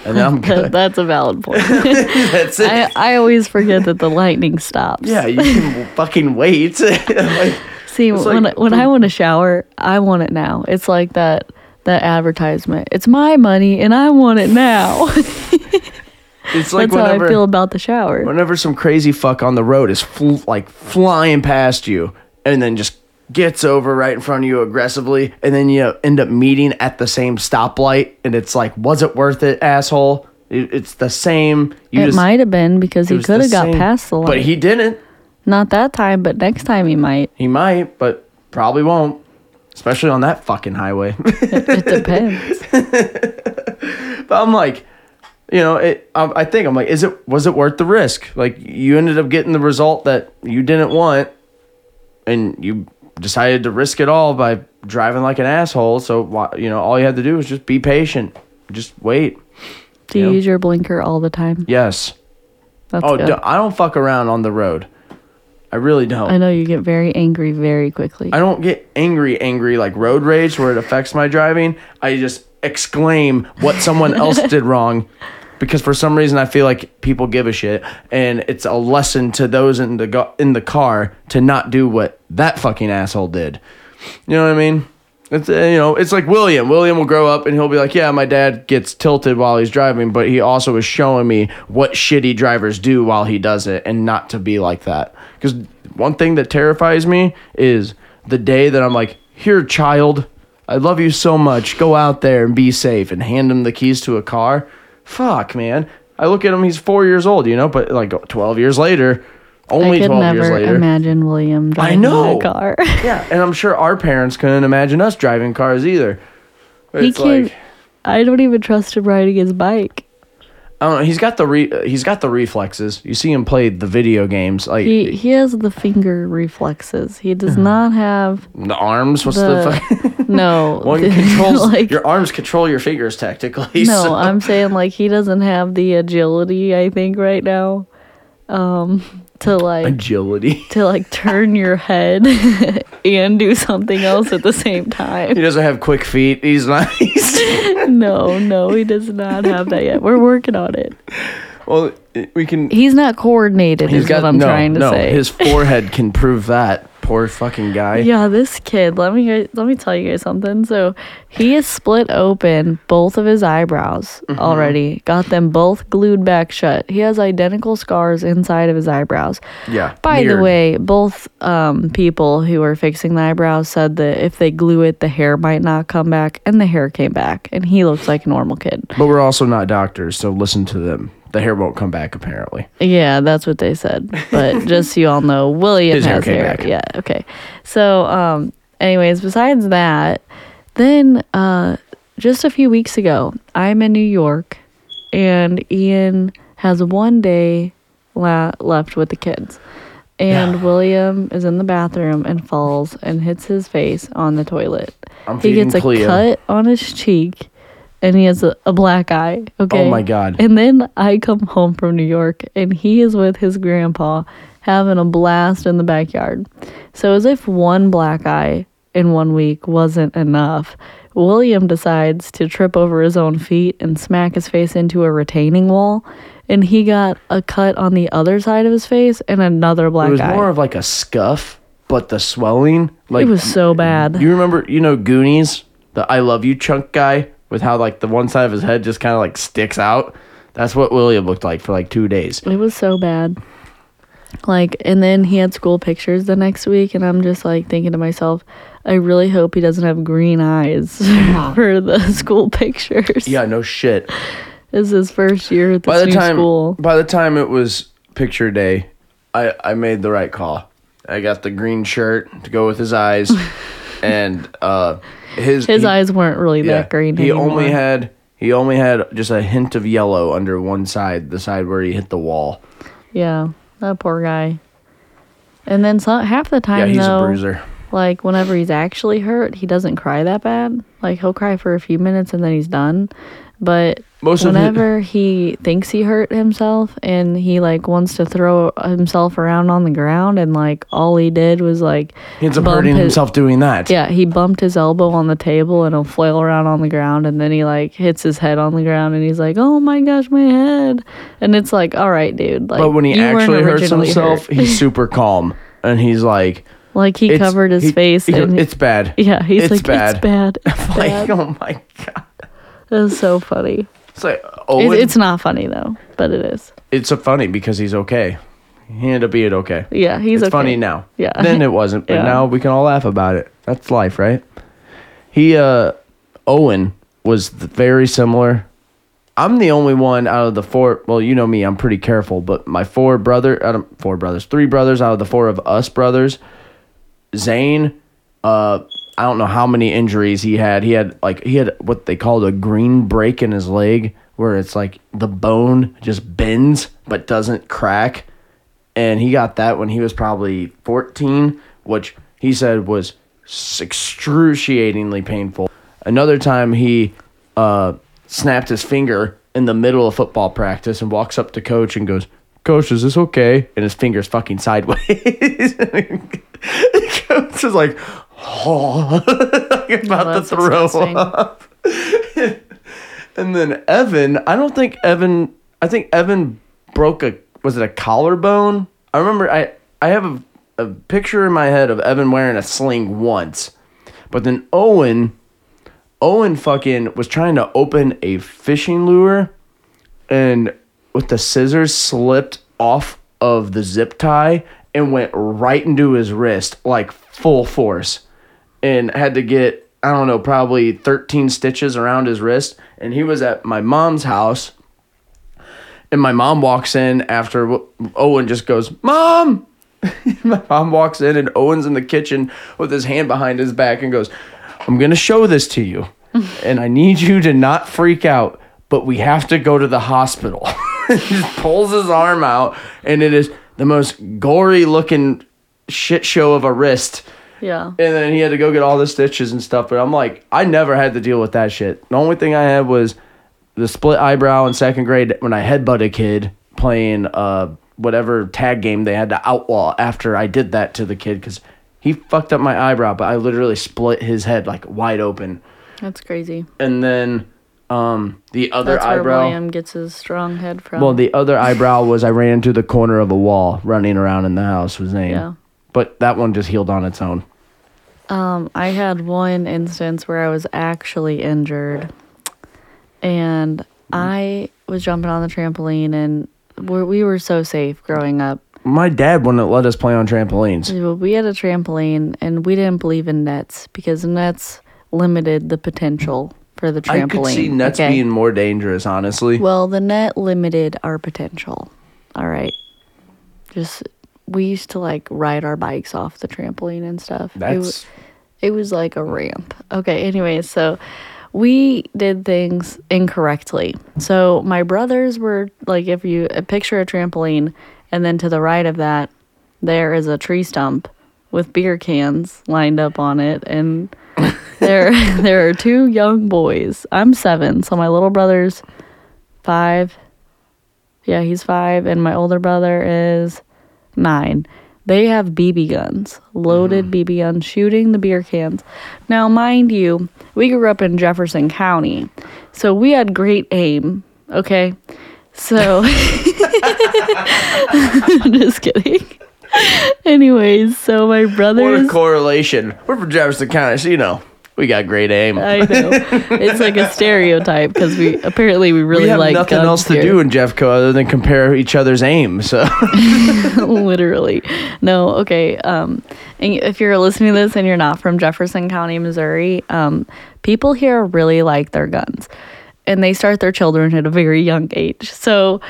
and then I'm <laughs> good. That's a valid point. <laughs> That's it. I, I always forget that the lightning stops. yeah, you can <laughs> fucking wait. like, See, when like I, when I want a shower, I want it now. It's like that that advertisement. It's my money and I want it now. It's like That's how I feel about the shower. whenever some crazy fuck on the road is fl- like flying past you and then just gets over right in front of you aggressively and then you end up meeting at the same stoplight and it's like was it worth it asshole It- it's the same you it might have been because he could have got same- past the light. but he didn't Not that time, but next time he might. he might but probably won't especially on that fucking highway It depends. <laughs> but i'm like you know it I, I think i'm like is it was it worth the risk? Like you ended up getting the result that you didn't want and you decided to risk it all by driving like an asshole. So you know all you had to do was just be patient. Just wait. Do you Yeah. use your blinker all the time? yes. That's oh do- i don't fuck around on the road. I really don't. I know you get very angry very quickly. I don't get angry, angry like road rage where it affects my driving. I just exclaim what someone else <laughs> did wrong because for some reason I feel like people give a shit and it's a lesson to those in the go- in the car to not do what that fucking asshole did. You know what I mean? It's uh, you know, it's like William. William will grow up and he'll be like, "Yeah, my dad gets tilted while he's driving, but he also is showing me what shitty drivers do while he does it and not to be like that." Cuz one thing that terrifies me is the day that I'm like, "Here, child, I love you so much. Go out there and be safe." And hand him the keys to a car. Fuck, man. I look at him, he's 4 years old, you know, but like 12 years later, only I could 12 years never later. imagine William driving know. a car. <laughs> Yeah, and I'm sure our parents couldn't imagine us driving cars either. he can't. like I don't even trust him riding his bike. I don't know. He's got the re- he's got the reflexes. You see him play the video games, like He he has the finger reflexes. He does not have the arms. What's the, the <laughs> no. <laughs> one controls <laughs> like your arms control your fingers technically. no. so- I'm saying like he doesn't have the agility. I think right now, um, to like agility. <laughs> to like turn your head <laughs> and do something else at the same time. He doesn't have quick feet. He's not. <laughs> He's, No, no, he does not have that yet. We're working on it. well, we can. He's not coordinated. He's is got what I'm no, trying to no. say. His forehead can prove that. Poor fucking guy. Yeah, this kid. Let me let me tell you guys something. So he has split open both of his eyebrows Mm-hmm. already. Got them both glued back shut. He has identical scars inside of his eyebrows. Yeah. By the way, both um, people who were fixing the eyebrows said that if they glue it, the hair might not come back, and the hair came back, and he looks like a normal kid. But we're also not doctors, so listen to them. The hair won't come back apparently. Yeah, that's what they said. But <laughs> just so you all know, William His hair has hair. back. Yeah, okay. So, um, anyways, besides that, then uh, just a few weeks ago, I'm in New York, and Ian has one day la- left with the kids. And. William is in the bathroom and falls and hits his face on the toilet. I'm he feeding gets a Cleo. cut on his cheek and he has a, a black eye. Okay. Oh my God. And then I come home from New York and he is with his grandpa having a blast in the backyard. So as if one black eye in one week wasn't enough, William decides to trip over his own feet and smack his face into a retaining wall. And he got a cut on the other side of his face and another black eye. It was eye. more of like a scuff, but the swelling, like it was so bad. You remember, you know, Goonies, the "I love you" chunk guy, with how like the one side of his head just kind of like sticks out. That's what William looked like for like two days. It was so bad. Like, and then he had school pictures the next week, and I'm just like thinking to myself, I really hope he doesn't have green eyes <laughs> for the <laughs> school pictures. Yeah, no shit. This is his first year at this By the new time, school. by the time it was picture day, I I made the right call. I got the green shirt to go with his eyes, <laughs> and uh, his His he- eyes weren't really yeah, that green. He anymore. only had he only had just a hint of yellow under one side, the side where he hit the wall. Yeah, that poor guy. And then some, half the time, Yeah, he's though, a bruiser. like whenever he's actually hurt, he doesn't cry that bad. Like he'll cry for a few minutes and then he's done. But Most whenever he thinks he hurt himself and he like wants to throw himself around on the ground and like all he did was like He ends up bump hurting his- himself doing that. yeah he bumped his elbow on the table and he'll flail around on the ground and then he like hits his head on the ground and he's like oh my gosh my head and it's like all right dude like But when he you weren't actually hurts originally himself, hurt. he's <laughs> super calm. And he's like, like he it's- covered his he- face he and it's bad. yeah he's it's like bad. it's bad <laughs> it's like, bad oh my God. It was so funny It's like, it, Owen, it's not funny though but it is it's a funny because he's okay. He ended up being okay. yeah he's it's okay. funny now. Yeah. Then it wasn't, but Yeah. now we can all laugh about it. That's life, right? He, uh, Owen was very similar. I'm the only one out of the four. Well, you know me, I'm pretty careful, but my four brother, out of four brothers, three brothers out of the four of us brothers, Zane, uh, I don't know how many injuries he had. He had like he had what they called a green break in his leg, where it's like the bone just bends but doesn't crack, and he got that when he was probably 14, which he said was excruciatingly painful. Another time he uh, snapped his finger in the middle of football practice and walks up to coach and goes, "Coach, is this okay?" And his finger's fucking sideways. <laughs> coach is like, "Oh," <laughs> like about to throw disgusting. up. <laughs> and then Evan, I don't think Evan. I think Evan broke a. Was it a collarbone? I remember. I I have a a picture in my head of Evan wearing a sling once, but then Owen. Owen fucking was trying to open a fishing lure and with the scissors slipped off of the zip tie and went right into his wrist like full force and had to get I don't know probably 13 stitches around his wrist and he was at my mom's house and my mom walks in after Owen just goes mom <laughs> my mom walks in and Owen's in the kitchen with his hand behind his back and goes I'm going to show this to you <laughs> and I need you to not freak out but we have to go to the hospital. <laughs> he just pulls his arm out, and it is the most gory looking shit show of a wrist. Yeah And then he had to go get all the stitches and stuff. But I'm like, I never had to deal with that shit. The only thing I had was the split eyebrow in second grade when I headbutt a kid playing uh whatever tag game they had to outlaw after I did that to the kid because he fucked up my eyebrow, but I literally split his head like wide open. that's crazy And then um the other That's where eyebrow. William gets his strong head from. Well, the other eyebrow was I ran into the corner of a wall running around in the house was Zane. Yeah. But that one just healed on its own. Um, I had one instance where I was actually injured, and I was jumping on the trampoline, and we're, we were so safe growing up. My dad wouldn't let us play on trampolines. We had a trampoline, and we didn't believe in nets because nets limited the potential for the trampoline. I could see nets okay? being more dangerous, honestly. Well, the net limited our potential. All right. Just we used to like ride our bikes off the trampoline and stuff. It That's it was like a ramp. Okay, anyways, so we did things incorrectly. So my brothers were like if you picture a trampoline and then to the right of that there is a tree stump with beer cans lined up on it and <laughs> there <laughs> there are two young boys. I'm 7, so my little brother's 5. Yeah, he's 5 and my older brother is 9. They have BB guns, loaded mm. BB guns, shooting the beer cans. Now, mind you, we grew up in Jefferson County, so we had great aim. Okay, so <laughs> just kidding. Anyways, so my brother. What a correlation. We're from Jefferson County, so you know we got great aim. I know it's like a stereotype because we apparently we really we have like nothing guns else to do in Jeffco other than compare each other's aim. So <laughs> literally no okay um and if you're listening to this and you're not from jefferson county missouri um people here really like their guns and they start their children at a very young age so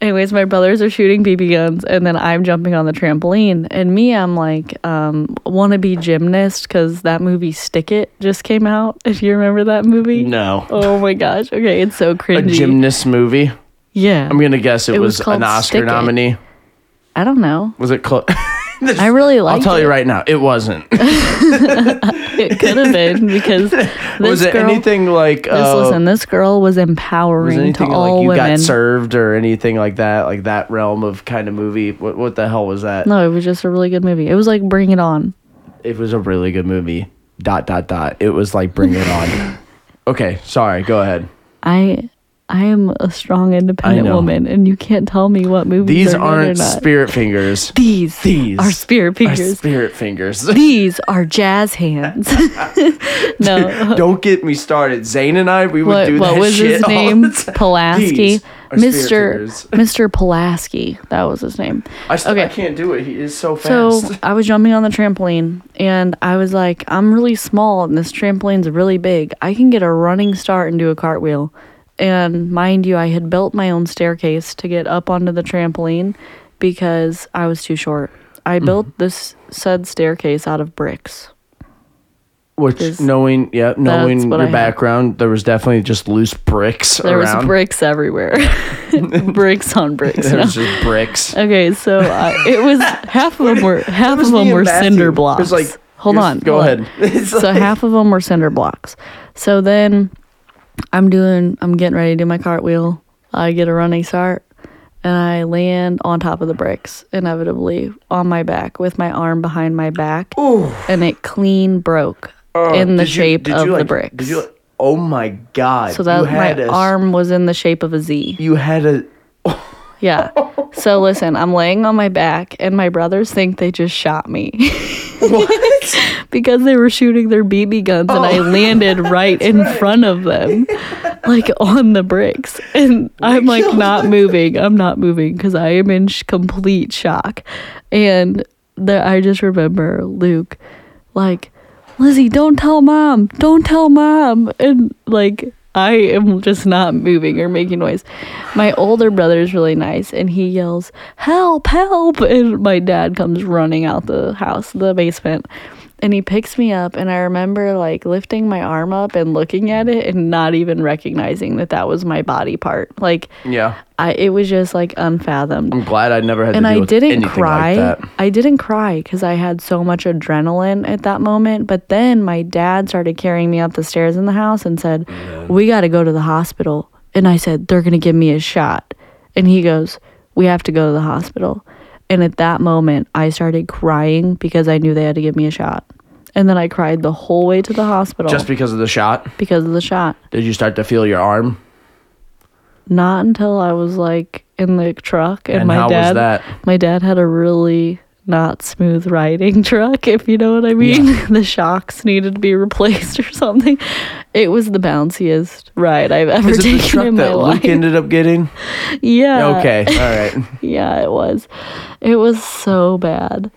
anyways my brothers are shooting bb guns and then i'm jumping on the trampoline and me i'm like um wannabe gymnast because that movie stick it just came out <laughs> if you remember that movie no, oh my gosh okay it's so creepy. a gymnast movie. yeah I'm gonna guess it, It was, was an Oscar Stick It. nominee. i don't know Was it close? <laughs> <laughs> I really like. I'll tell it. you right now, it wasn't. <laughs> It could have been because <laughs> this was it girl. anything like this, uh, listen, this girl was was empowering it to all like you women. got served or anything like that? Like that realm of kind of movie? What what the hell was that? no, it was just a really good movie. It was like Bring It On. It was a really good movie. Dot dot dot. It was like Bring It On. okay, sorry. Go ahead. I I am a strong, independent woman, and you can't tell me what movies These are aren't spirit fingers. <laughs> These These are spirit are fingers. spirit fingers. <laughs> These are jazz hands. <laughs> no. Don't get me started. Zane and I, we would What, do what was his name? Pulaski. Are Mr. Mr. Pulaski. That was his name. I, st- I can't do it. He is so fast. So. I was jumping on the trampoline and I was like, I'm really small and this trampoline's really big. I can get a running start and do a cartwheel. And mind you, I had built my own staircase to get up onto the trampoline because I was too short. I built Mm-hmm. this said staircase out of bricks. Which knowing, yeah, knowing your background, there was definitely just loose bricks There around. was bricks everywhere. <laughs> <laughs> bricks on bricks. there you was just bricks. Okay, so uh, it was <laughs> half of them were half of them were Matthew. cinder blocks. like, hold on, Go hold on. ahead. So like- half of them were cinder blocks. So then I'm doing I'm getting ready to do my cartwheel. I get a running start and I land on top of the bricks, inevitably on my back with my arm behind my back, Ooh. and it clean broke Oh, in the did you- shape of you, the like- bricks. Like- Oh my god! so that my arm was in the shape of a Z. You had a. Oh, Yeah. <laughs> So listen, I'm laying on my back, and my brothers think they just shot me What? <laughs> because they were shooting their BB guns, and I Oh. landed <laughs> right in front of them, like on the bricks. And I'm like not moving. I'm not moving because I am in sh- complete shock. And the, I just remember Luke, like, Lizzie, don't tell mom. Don't tell mom. And like, I am just not moving or making noise. My older brother is really nice and he yells, Help, help. And my dad comes running out the house, the basement. And he picks me up, and I remember like lifting my arm up and looking at it and not even recognizing that that was my body part. Like, Yeah, I it was just like unfathomed I'm glad I never had and I didn't cry. like that. I didn't cry because I had so much adrenaline at that moment. But then my dad started carrying me up the stairs in the house and said, "We got to go to the hospital." And I said, "They're gonna give me a shot." And he goes, "We have to go to the hospital." And at that moment, I started crying because I knew they had to give me a shot. And then I cried the whole way to the hospital Just because of the shot, because of the shot. did you start to feel your arm? Not until I was like in the truck and, And my how was dad that? my dad had a really not smooth riding <laughs> truck, if you know what I mean. <laughs> the shocks needed to be <laughs> replaced or something. It was the bounciest ride I've ever Is it taken the truck in my that life. Luke ended up getting? yeah. Okay, all right. Yeah, it was. It was so bad.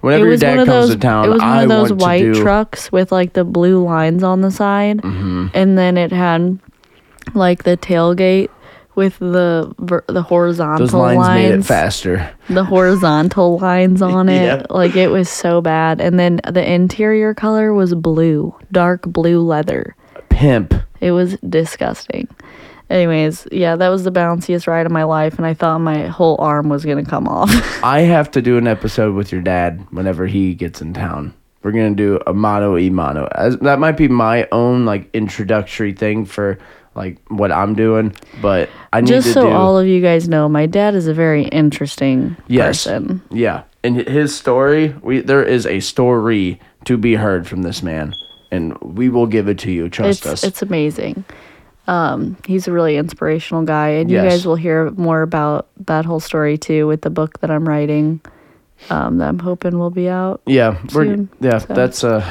Whenever it your was dad one of comes those. to town, it was one I of those white do. trucks with like the blue lines on the side, Mhm. and then it had like the tailgate with the ver- the horizontal Those lines, lines made it faster. the horizontal lines on <laughs> it. Yeah. Like it was so bad. And then the interior color was blue, dark blue leather. Pimp. It was disgusting. Anyways, yeah, that was the bounciest ride of my life, and I thought my whole arm was gonna come off. <laughs> I have to do an episode with your dad whenever he gets in town. We're gonna do a mano e mano. As that might be my own like introductory thing for like what I'm doing, but I need Just to so do. all of you guys know, my dad is a very interesting Yes. person. Yeah, and his story, we there is a story to be heard from this man, and we will give it to you. Trust It's us. it's amazing. Um, he's a really inspirational guy, and you Yes. guys will hear more about that whole story too with the book that I'm writing. Um, that I'm hoping will be out. yeah, we're yeah. so. That's uh,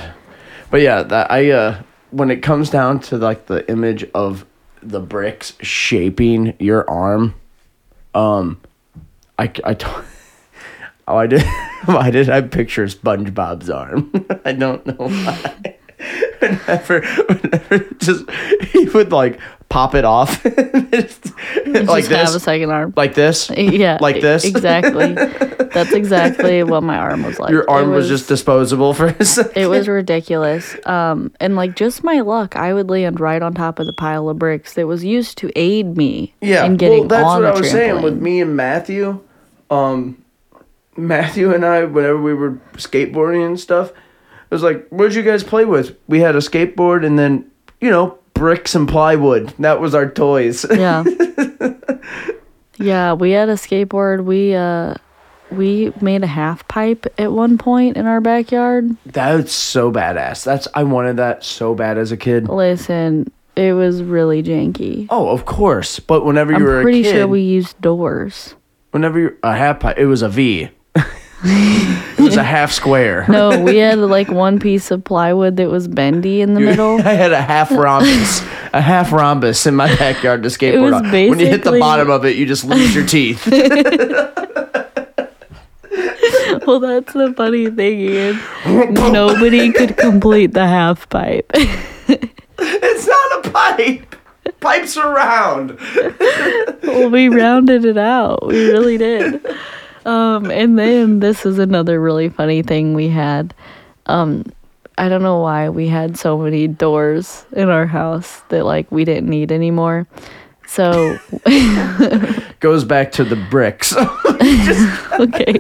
but yeah, that I uh, when it comes down to like the image of the bricks shaping your arm, um, I I. Oh, <laughs> I did. <laughs> Why did I picture SpongeBob's arm? <laughs> I don't know why. whenever, whenever just he would like pop it off, <laughs> like Just have a this, second arm. like this. <laughs> Yeah, like this? Exactly. <laughs> That's exactly what my arm was like. Your arm was, just disposable for a second. It was ridiculous. Um, and like just my luck, I would land right on top of the pile of bricks that was used to aid me Yeah, in getting well, that's on what the I was saying with me and Matthew. Um, Matthew and I, whenever we were skateboarding and stuff, it was like, what'd you guys play with? We had a skateboard and then, you know, bricks and plywood. That was our toys. Yeah. <laughs> yeah, we had a skateboard. We uh we made a half pipe at one point in our backyard. That's so badass. That's I wanted that so bad as a kid. Listen, it was really janky. Oh, of course. But whenever you I'm were pretty a kid, sure we used doors. whenever you a half pipe, it was a V. <laughs> it was a half square. No, we had like one piece of plywood that was bendy in the middle. <laughs> I had a half rhombus, a half rhombus in my backyard to skateboard was on. When you hit the bottom of it, you just lose your teeth. <laughs> well, that's the funny thing, Ian. Nobody could complete the half pipe. <laughs> it's not a pipe. Pipes are round. well, we rounded it out. We really did. Um, and then this is another really funny thing we had. Um, I don't know why we had so many doors in our house that like we didn't need anymore. So <laughs> Goes back to the bricks. <laughs> okay,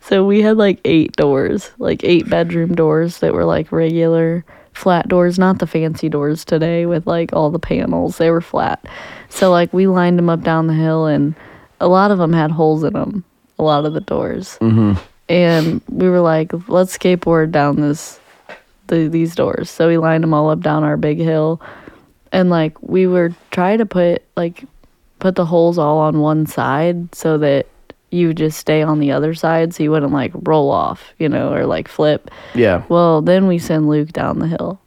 so we had like eight doors, like eight bedroom doors that were like regular flat doors, not the fancy doors today with like all the panels. They were flat. So like we lined them up down the hill, and a lot of them had holes in them. A lot of the doors, mm-hmm. and we were like, let's skateboard down this, the, these doors. So we lined them all up down our big hill, and like we were trying to put like put the holes all on one side so that you would just stay on the other side so you wouldn't like roll off, you know, or like flip. yeah. Well, then we send Luke down the hill.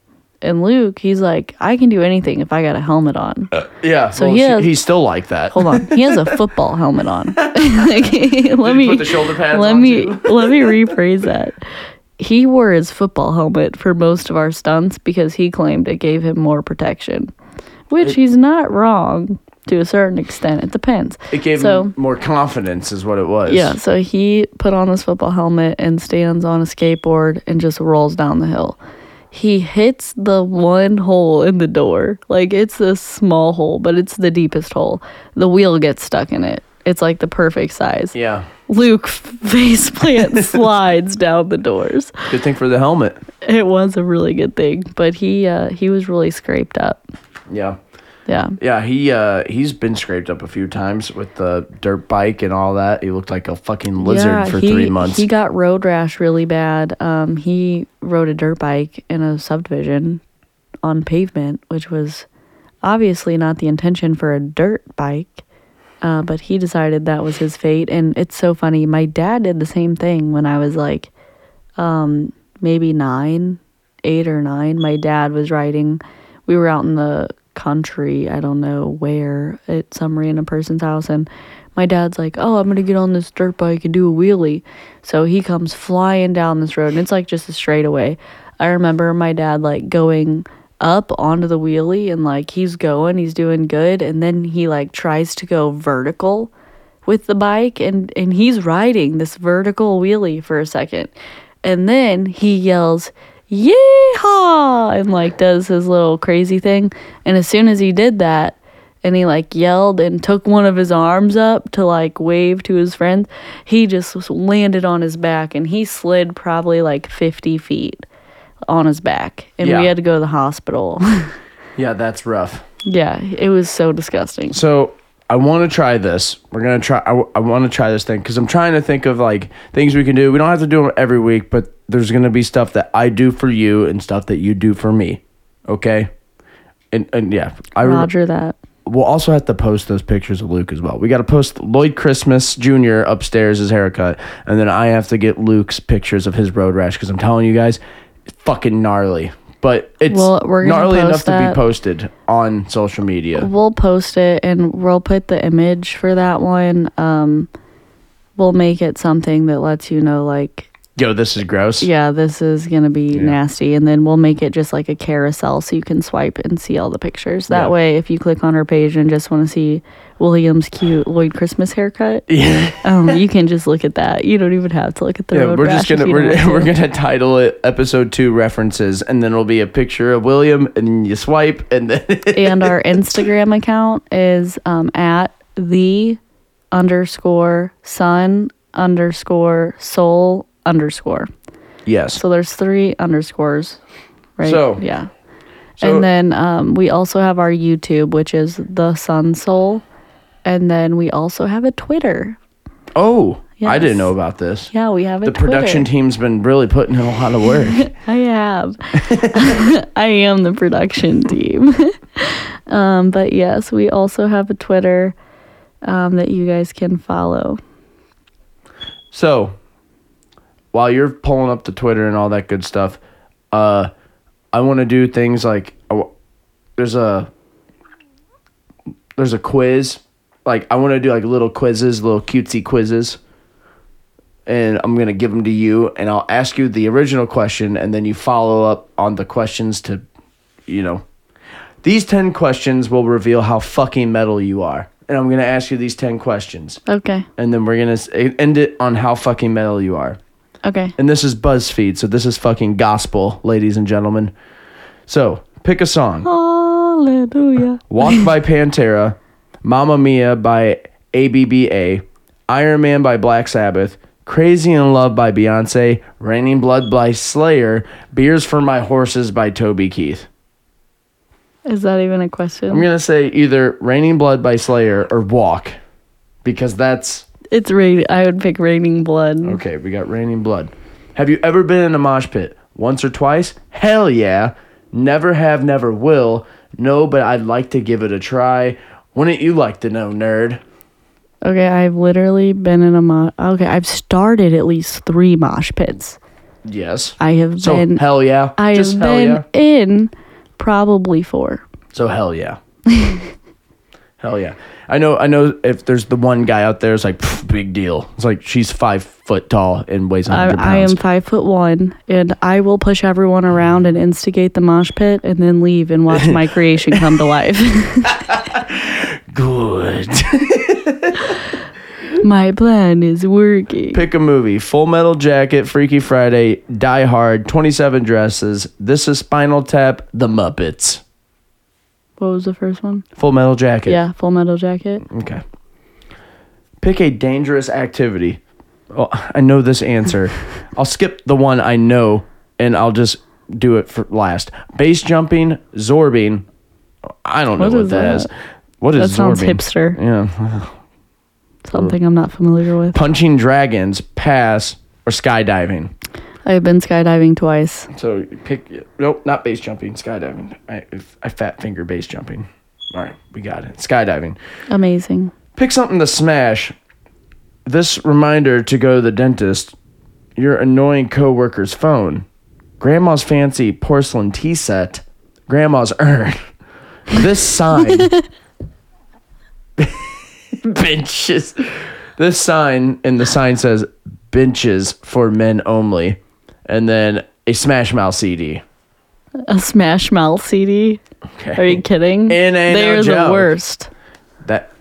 And Luke, he's like, I can do anything if I got a helmet on. Uh, yeah. So well, he has- he's still like that. Hold on. He has a <laughs> football helmet on. Like, <laughs> let me put the shoulder pads let me <laughs> let me rephrase that. He wore his football helmet for most of our stunts because he claimed it gave him more protection. Which he's not wrong to a certain extent. It depends. It gave so, him more confidence, is what it was. Yeah, so he put on this football helmet and stands on a skateboard and just rolls down the hill. He hits the one hole in the door. Like it's a small hole, but it's the deepest hole. The wheel gets stuck in it. It's like the perfect size. Yeah. Luke <laughs> face plant <laughs> slides down the doors. Good thing for the helmet. It was a really good thing, but he uh, he was really scraped up. Yeah. Yeah. Yeah, he uh he's been scraped up a few times with the dirt bike and all that. He looked like a fucking lizard for he, three months. He got road rash really bad. Um, he rode a dirt bike in a subdivision on pavement, which was obviously not the intention for a dirt bike. Uh, but he decided that was his fate, and it's so funny. My dad did the same thing when I was like, um, maybe nine, eight or nine. My dad was riding. We were out in the country. I don't know where at some random person's house, and my dad's like, "Oh, I'm gonna get on this dirt bike and do a wheelie." So he comes flying down this road, and it's like just a straightaway. I remember my dad like going up onto the wheelie and like he's going, he's doing good, and then he like tries to go vertical with the bike and and he's riding this vertical wheelie for a second. And then he yells, "Yeehaw!" and like does his little crazy thing. And as soon as he did that, and he like yelled and took one of his arms up to like wave to his friends, he just landed on his back and he slid probably like 50 feet on his back. And Yeah. we had to go to the hospital. <laughs> yeah, that's rough. yeah, it was so disgusting. So I want to try this. We're gonna try. I, I want to try this thing because I'm trying to think of like things we can do. We don't have to do them every week, but there's gonna be stuff that I do for you and stuff that you do for me. Okay. And and yeah, I re- Roger that. we'll also have to post those pictures of Luke as well. We got to post Lloyd Christmas Jr. upstairs his haircut, and then I have to get Luke's pictures of his road rash because I'm telling you guys, it's fucking gnarly. But it's Well, we're gonna gnarly enough post to be posted on social media. We'll post it and we'll put the image for that one. Um, we'll make it something that lets you know, like, Yo, this is gross. yeah, this is gonna be nasty, and then we'll make it just like a carousel so you can swipe and see all the pictures. That Yeah. way, if you click on our page and just want to see William's cute Lloyd Christmas haircut, <laughs> Yeah. um, you can just look at that. You don't even have to look at the Yeah, we're just gonna we're, <laughs> we're gonna title it episode two references, and then it'll be a picture of William, and you swipe, and then <laughs> and our Instagram account is um, at the underscore sun underscore soul underscore. Yes. So there's three underscores, right? So- yeah. so- and then um, we also have our YouTube, which is the Sun Soul, and then we also have a Twitter. oh, I didn't know about this. Yeah, we have a The Twitter. production team's been really putting in a lot of work. <laughs> I have. <laughs> I am the production team. <laughs> um, but yes, we also have a Twitter um, that you guys can follow. So, while you're pulling up the Twitter and all that good stuff, uh, I want to do things like there's a there's a quiz. Like I want to do like little quizzes, little cutesy quizzes, and I'm gonna give them to you, and I'll ask you the original question, and then you follow up on the questions to, you know, these ten questions will reveal how fucking metal you are, and I'm gonna ask you these ten questions Okay. and then we're gonna s- end it on how fucking metal you are. Okay. And this is BuzzFeed, so this is fucking gospel, ladies and gentlemen. So pick a song: Hallelujah. "Walk" by <laughs> Pantera, "Mamma Mia" by ABBA, "Iron Man" by Black Sabbath, "Crazy in Love" by Beyonce, "Raining Blood" by Slayer, "Beers for My Horses" by Toby Keith. Is that even a question? I'm gonna say either "Raining Blood" by Slayer or "Walk," because that's it's rain. I would pick Raining Blood. Okay, we got raining blood. Have you ever been in a mosh pit? Once or twice? Hell yeah. Never have, never will. No, but I'd like to give it a try. Wouldn't you like to know, nerd? Okay, I've literally been in a mosh. Okay, I've started at least three mosh pits. Yes. I have So been. hell yeah. I Just have been yeah. in probably four. So hell yeah. <laughs> hell yeah. I know. I know. If there's the one guy out there, it's like "Pff, big deal. It's like she's five foot tall and weighs hundred I am five foot one, and I will push everyone around and instigate the mosh pit, and then leave and watch my <laughs> creation come to life. <laughs> Good. <laughs> my plan is working. Pick a movie: Full Metal Jacket, Freaky Friday, Die Hard, Twenty Seven Dresses. This is Spinal Tap, The Muppets. What was the first one? Full Metal Jacket. Yeah, Full Metal Jacket. Okay. Pick a dangerous activity. Well, I know this answer. <laughs> I'll skip the one I know and I'll just do it for last. Base jumping, zorbing. I don't know What that is. that? What That is sounds zorbing? hipster. Yeah. Something I'm not familiar with. Punching dragons, pass, or skydiving. I've been skydiving twice. So pick. Nope, not base jumping. Skydiving. I I fat finger base jumping. All right, we got it. Skydiving. Amazing. Pick something to smash. This reminder to go to the dentist. Your annoying coworker's phone. Grandma's fancy porcelain tea set. Grandma's urn. This sign. <laughs> <laughs> benches. This sign and the sign says benches for men only. And then a Smash Mouth CD. A Smash Mouth CD. Okay. Are you kidding? Ain't no They're joke. the worst. That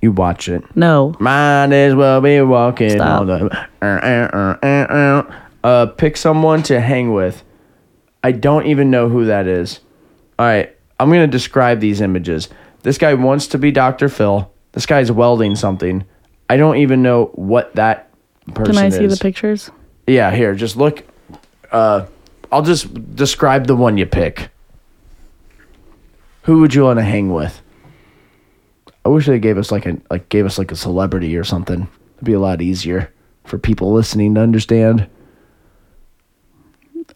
you watch it. No. Might as well be walking Stop. all the. Uh, uh, uh, uh, uh. Uh, pick someone to hang with. I don't even know who that is. All right, I'm gonna describe these images. This guy wants to be Dr. Phil. This guy's welding something. I don't even know what that person is. Can I see is. the pictures? Yeah, here, just look. Uh, I'll just describe the one you pick. Who would you want to hang with? I wish they gave us like a like gave us like a celebrity or something. It'd be a lot easier for people listening to understand.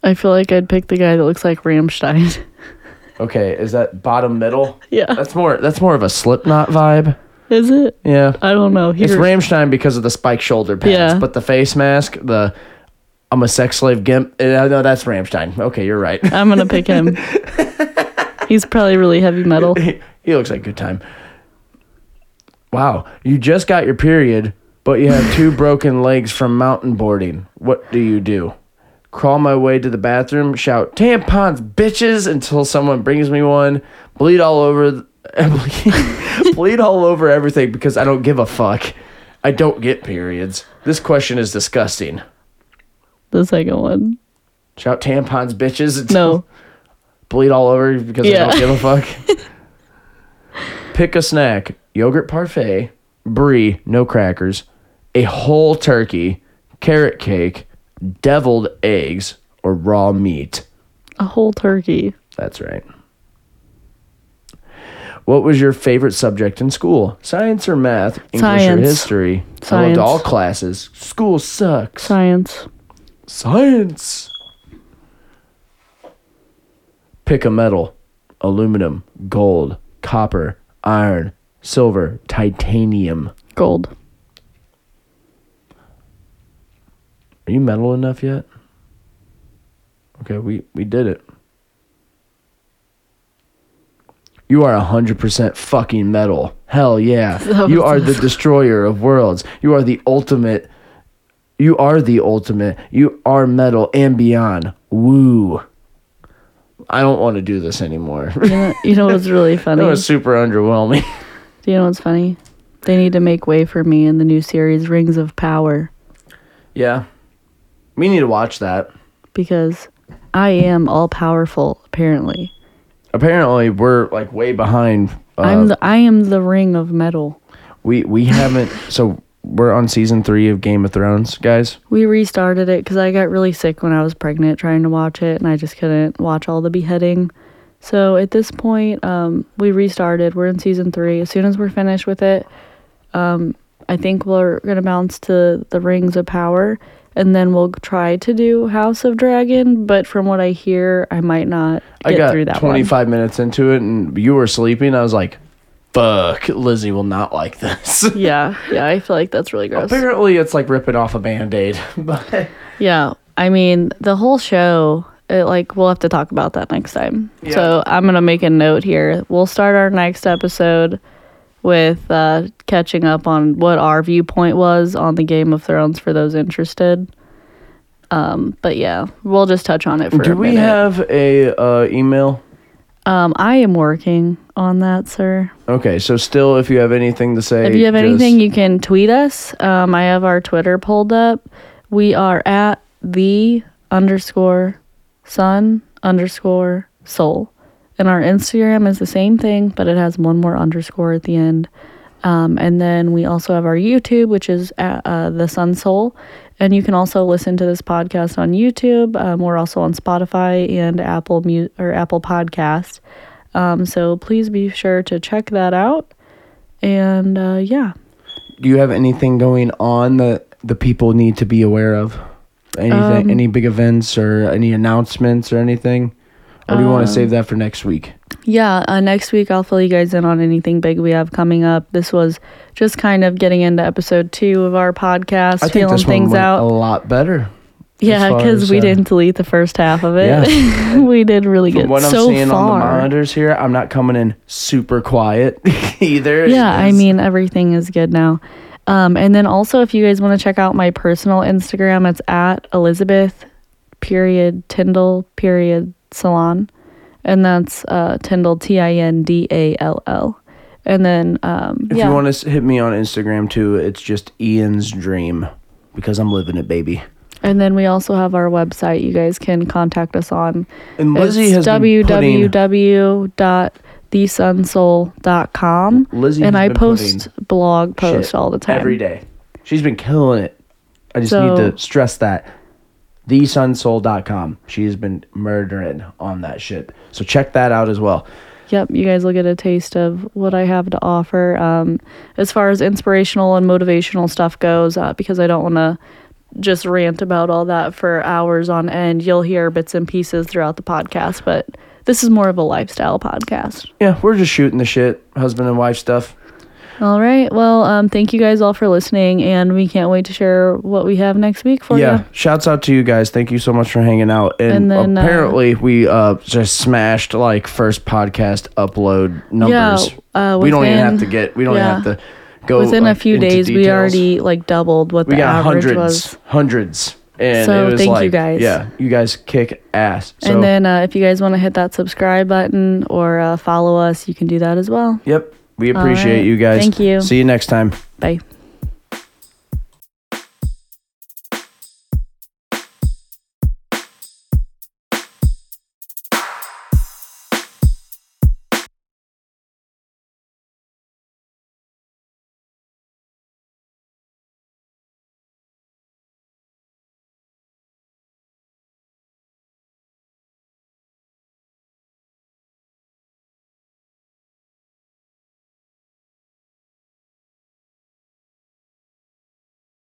I feel like I'd pick the guy that looks like Rammstein. <laughs> Okay, is that bottom middle? yeah. That's more that's more of a Slipknot vibe. Is it? Yeah. I don't know. It's Rammstein because of the spike shoulder pads, Yeah. but the face mask, the I'm a sex slave gimp. eh, No, that's Rammstein. Okay, you're right. I'm gonna pick him. <laughs> He's probably really heavy metal. he, he looks like a good time. Wow, you just got your period, but you have two broken legs from mountain boarding. What do you do? Crawl my way to the bathroom, shout tampons, bitches, until someone brings me one. Bleed all over, bleed, <laughs> bleed all over everything because I don't give a fuck. I don't get periods. This question is disgusting. The second one. Shout tampons, bitches. <laughs> No. bleed all over because I don't give a fuck. <laughs> Pick a snack: yogurt parfait, brie, no crackers, a whole turkey, carrot cake, deviled eggs, or raw meat? A whole turkey. That's right. What was your favorite subject in school? Science or math? English or Science. history? I loved all classes. School sucks. Science. Science. Pick a metal aluminum, gold, copper, iron, silver, titanium. Gold. Are you metal enough yet? Okay, we, we did it. You are 100% fucking metal. Hell yeah. <laughs> You are the <laughs> destroyer of worlds. You are the ultimate. You are the ultimate. You are metal and beyond. Woo. I don't want to do this anymore. You know, you know what's really <laughs> funny? It was super underwhelming. Do you know what's funny? They need to make way for me in the new series Rings of Power yeah. We need to watch that. because I am all powerful apparently. Apparently, we're like way behind. Uh, I'm the I am the ring of metal. We we haven't. <laughs> so we're on season three of Game of Thrones, guys. We restarted it because I got really sick when I was pregnant trying to watch it, and I just couldn't watch all the beheading. So at this point, um, we restarted. We're in season three. As soon as we're finished with it, um, I think we're gonna bounce to the Rings of Power, and then we'll try to do House of Dragon. But from what I hear, I might not get I got through that 25 minutes into it, and you were sleeping. I was like, "Fuck, Lizzie will not like this." <laughs> Yeah, yeah, I feel like that's really gross. Apparently, it's like ripping off a band aid. <laughs> but Yeah, I mean the whole show. It, like we'll have to talk about that next time. Yeah. So I'm gonna make a note here. We'll start our next episode with uh, catching up on what our viewpoint was on the Game of Thrones for those interested. Um, but yeah, we'll just touch on it for do we have a uh, email? um, I am working on that, sir. Okay, so still, if you have anything to say, If you have just- anything, you can tweet us. Um, I have our Twitter pulled up. We are at the underscore sun underscore soul. And our Instagram is the same thing, but it has one more underscore at the end. Um, and then we also have our YouTube, which is at, uh, the Sun Soul. And you can also listen to this podcast on YouTube. Um, we're also on Spotify and Apple Mu- or Apple Podcast. Um, so please be sure to check that out. And uh, yeah, do you have anything going on that the people need to be aware of? Anything, Um, any big events or any announcements or anything? Or do you want to Um, save that for next week? Yeah, uh, next week I'll fill you guys in on anything big we have coming up. This was just kind of getting into episode two of our podcast, I think feeling this one things went out. a lot better. yeah, because we uh, didn't delete the first half of it. Yeah. <laughs> we did really From good what I'm so seeing on the far. monitors here, I'm not coming in super quiet <laughs> either. yeah, I mean everything is good now. Um, and then also, if you guys want to check out my personal Instagram, it's at Elizabeth period Tyndall period salon, and that's uh, Tyndall T I N D A L L. And then um, if yeah, you want to hit me on Instagram too, it's just Ian's Dream because I'm living it, baby. And then we also have our website you guys can contact us on. And Lizzie it's has www.thesunsoul.com. Lizzie And I post blog posts all the time. every day. She's been killing it. I just So- need to stress that. TheSunsoul.com. She has been murdering on that shit. So check that out as well. Yep, you guys will get a taste of what I have to offer. Um, as far as inspirational and motivational stuff goes, uh, because I don't want to just rant about all that for hours on end. You'll hear bits and pieces throughout the podcast, but this is more of a lifestyle podcast. Yeah, we're just shooting the shit, husband and wife stuff. All right. Well, um, thank you guys all for listening, and we can't wait to share what we have next week for you. yeah, you. shouts out to you guys. Thank you so much for hanging out. And, And then, uh, apparently, we uh just smashed like first podcast upload numbers. uh, we don't even have to get. We don't yeah. even have to go Within a few days, we already like doubled what we the got average hundreds, was. hundreds. And So it was thank you guys. Yeah, you guys kick ass. So, and then uh, if you guys want to hit that subscribe button or uh, follow us, you can do that as well. yep, we appreciate right. you guys. Thank you. See you next time. Bye.